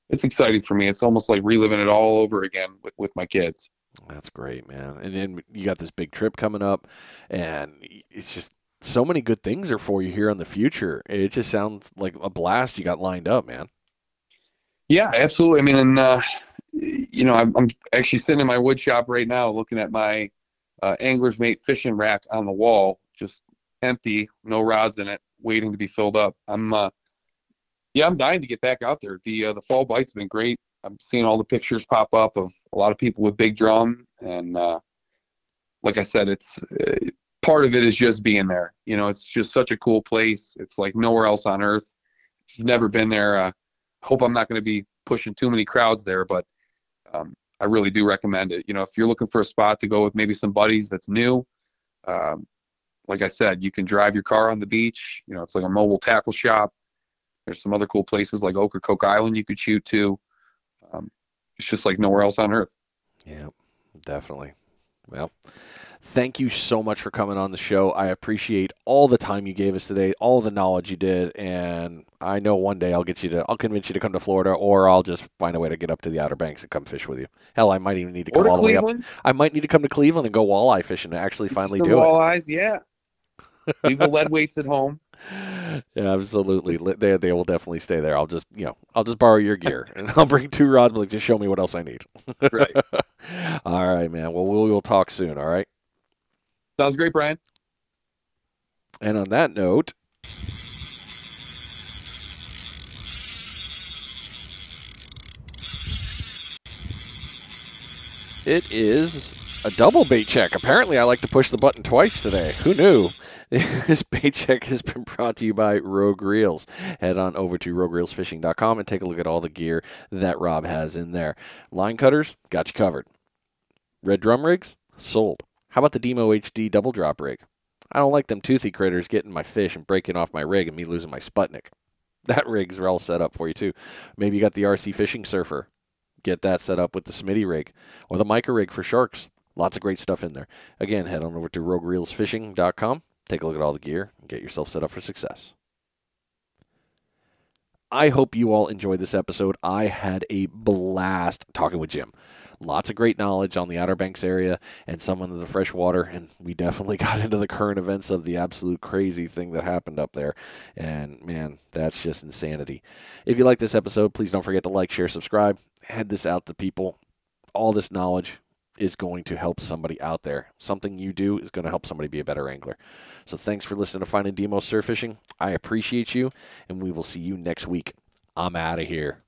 it's exciting for me. It's almost like reliving it all over again with with my kids. That's great, man. And then you got this big trip coming up, and it's just so many good things are for you here in the future. It just sounds like a blast you got lined up, man. Yeah, absolutely. I mean, and uh, you know, I'm, I'm actually sitting in my wood shop right now, looking at my uh, Angler's Mate fishing rack on the wall, just empty, no rods in it, waiting to be filled up. I'm, uh, yeah, I'm dying to get back out there. The uh, the fall bite's been great I'm seeing all the pictures pop up of a lot of people with big drum, and uh, like I said, it's uh, part of it is just being there. You know, it's just such a cool place. It's like nowhere else on earth. If you've never been there, uh, hope I'm not going to be pushing too many crowds there, but um, I really do recommend it. You know, if you're looking for a spot to go with maybe some buddies that's new, um, like I said, you can drive your car on the beach. You know, it's like a mobile tackle shop. There's some other cool places like Ocracoke Island you could shoot to. Um, it's just like nowhere else on earth. Yeah, definitely. Well, thank you so much for coming on the show. I appreciate all the time you gave us today, all the knowledge you did, and I know one day I'll get you to, I'll convince you to come to Florida, or I'll just find a way to get up to the Outer Banks and come fish with you. Hell, I might even need to come to all the way up. Cleveland. I might need to come to Cleveland and go walleye fishing to actually finally do it. walleyes, yeah. Leave the (laughs) lead weights at home. (laughs) Yeah, absolutely. They they will definitely stay there. I'll just you know I'll just borrow your gear and (laughs) I'll bring two rods. Like just show me what else I need. (laughs) Right. all right, man. Well, we will talk soon. All right. Sounds great, Brian. And on that note, it is a double bait check. Apparently, I like to push the button twice today. Who knew? (laughs) this paycheck has been brought to you by Rogue Reelz. Head on over to roguereelzfishing.com and take a look at all the gear that Rob has in there. Line Cutterz, got you covered. Red drum rigs, sold. How about the Demo HD double drop rig? I don't like them toothy critters getting my fish and breaking off my rig and me losing my Sputnik. (laughs) That rig's all set up for you too. Maybe you got the RC Fishing Surfer. Get that set up with the Smitty rig or the Micro rig for sharks. Lots of great stuff in there. Again, head on over to roguereelzfishing.com. Take a look at all the gear and get yourself set up for success. I hope you all enjoyed this episode. I had a blast talking with Jim. Lots of great knowledge on the Outer Banks area and some of the fresh water, and we definitely (laughs) got into the current events of the absolute crazy thing that happened up there. And man, that's just insanity. If you like this episode, please don't forget to like, share, subscribe. Head this out to people. All this knowledge is going to help somebody out there. Something you do is going to help somebody be a better angler. So thanks for listening to Finding Demo Surf Fishing. I appreciate you, and we will see you next week. I'm out of here.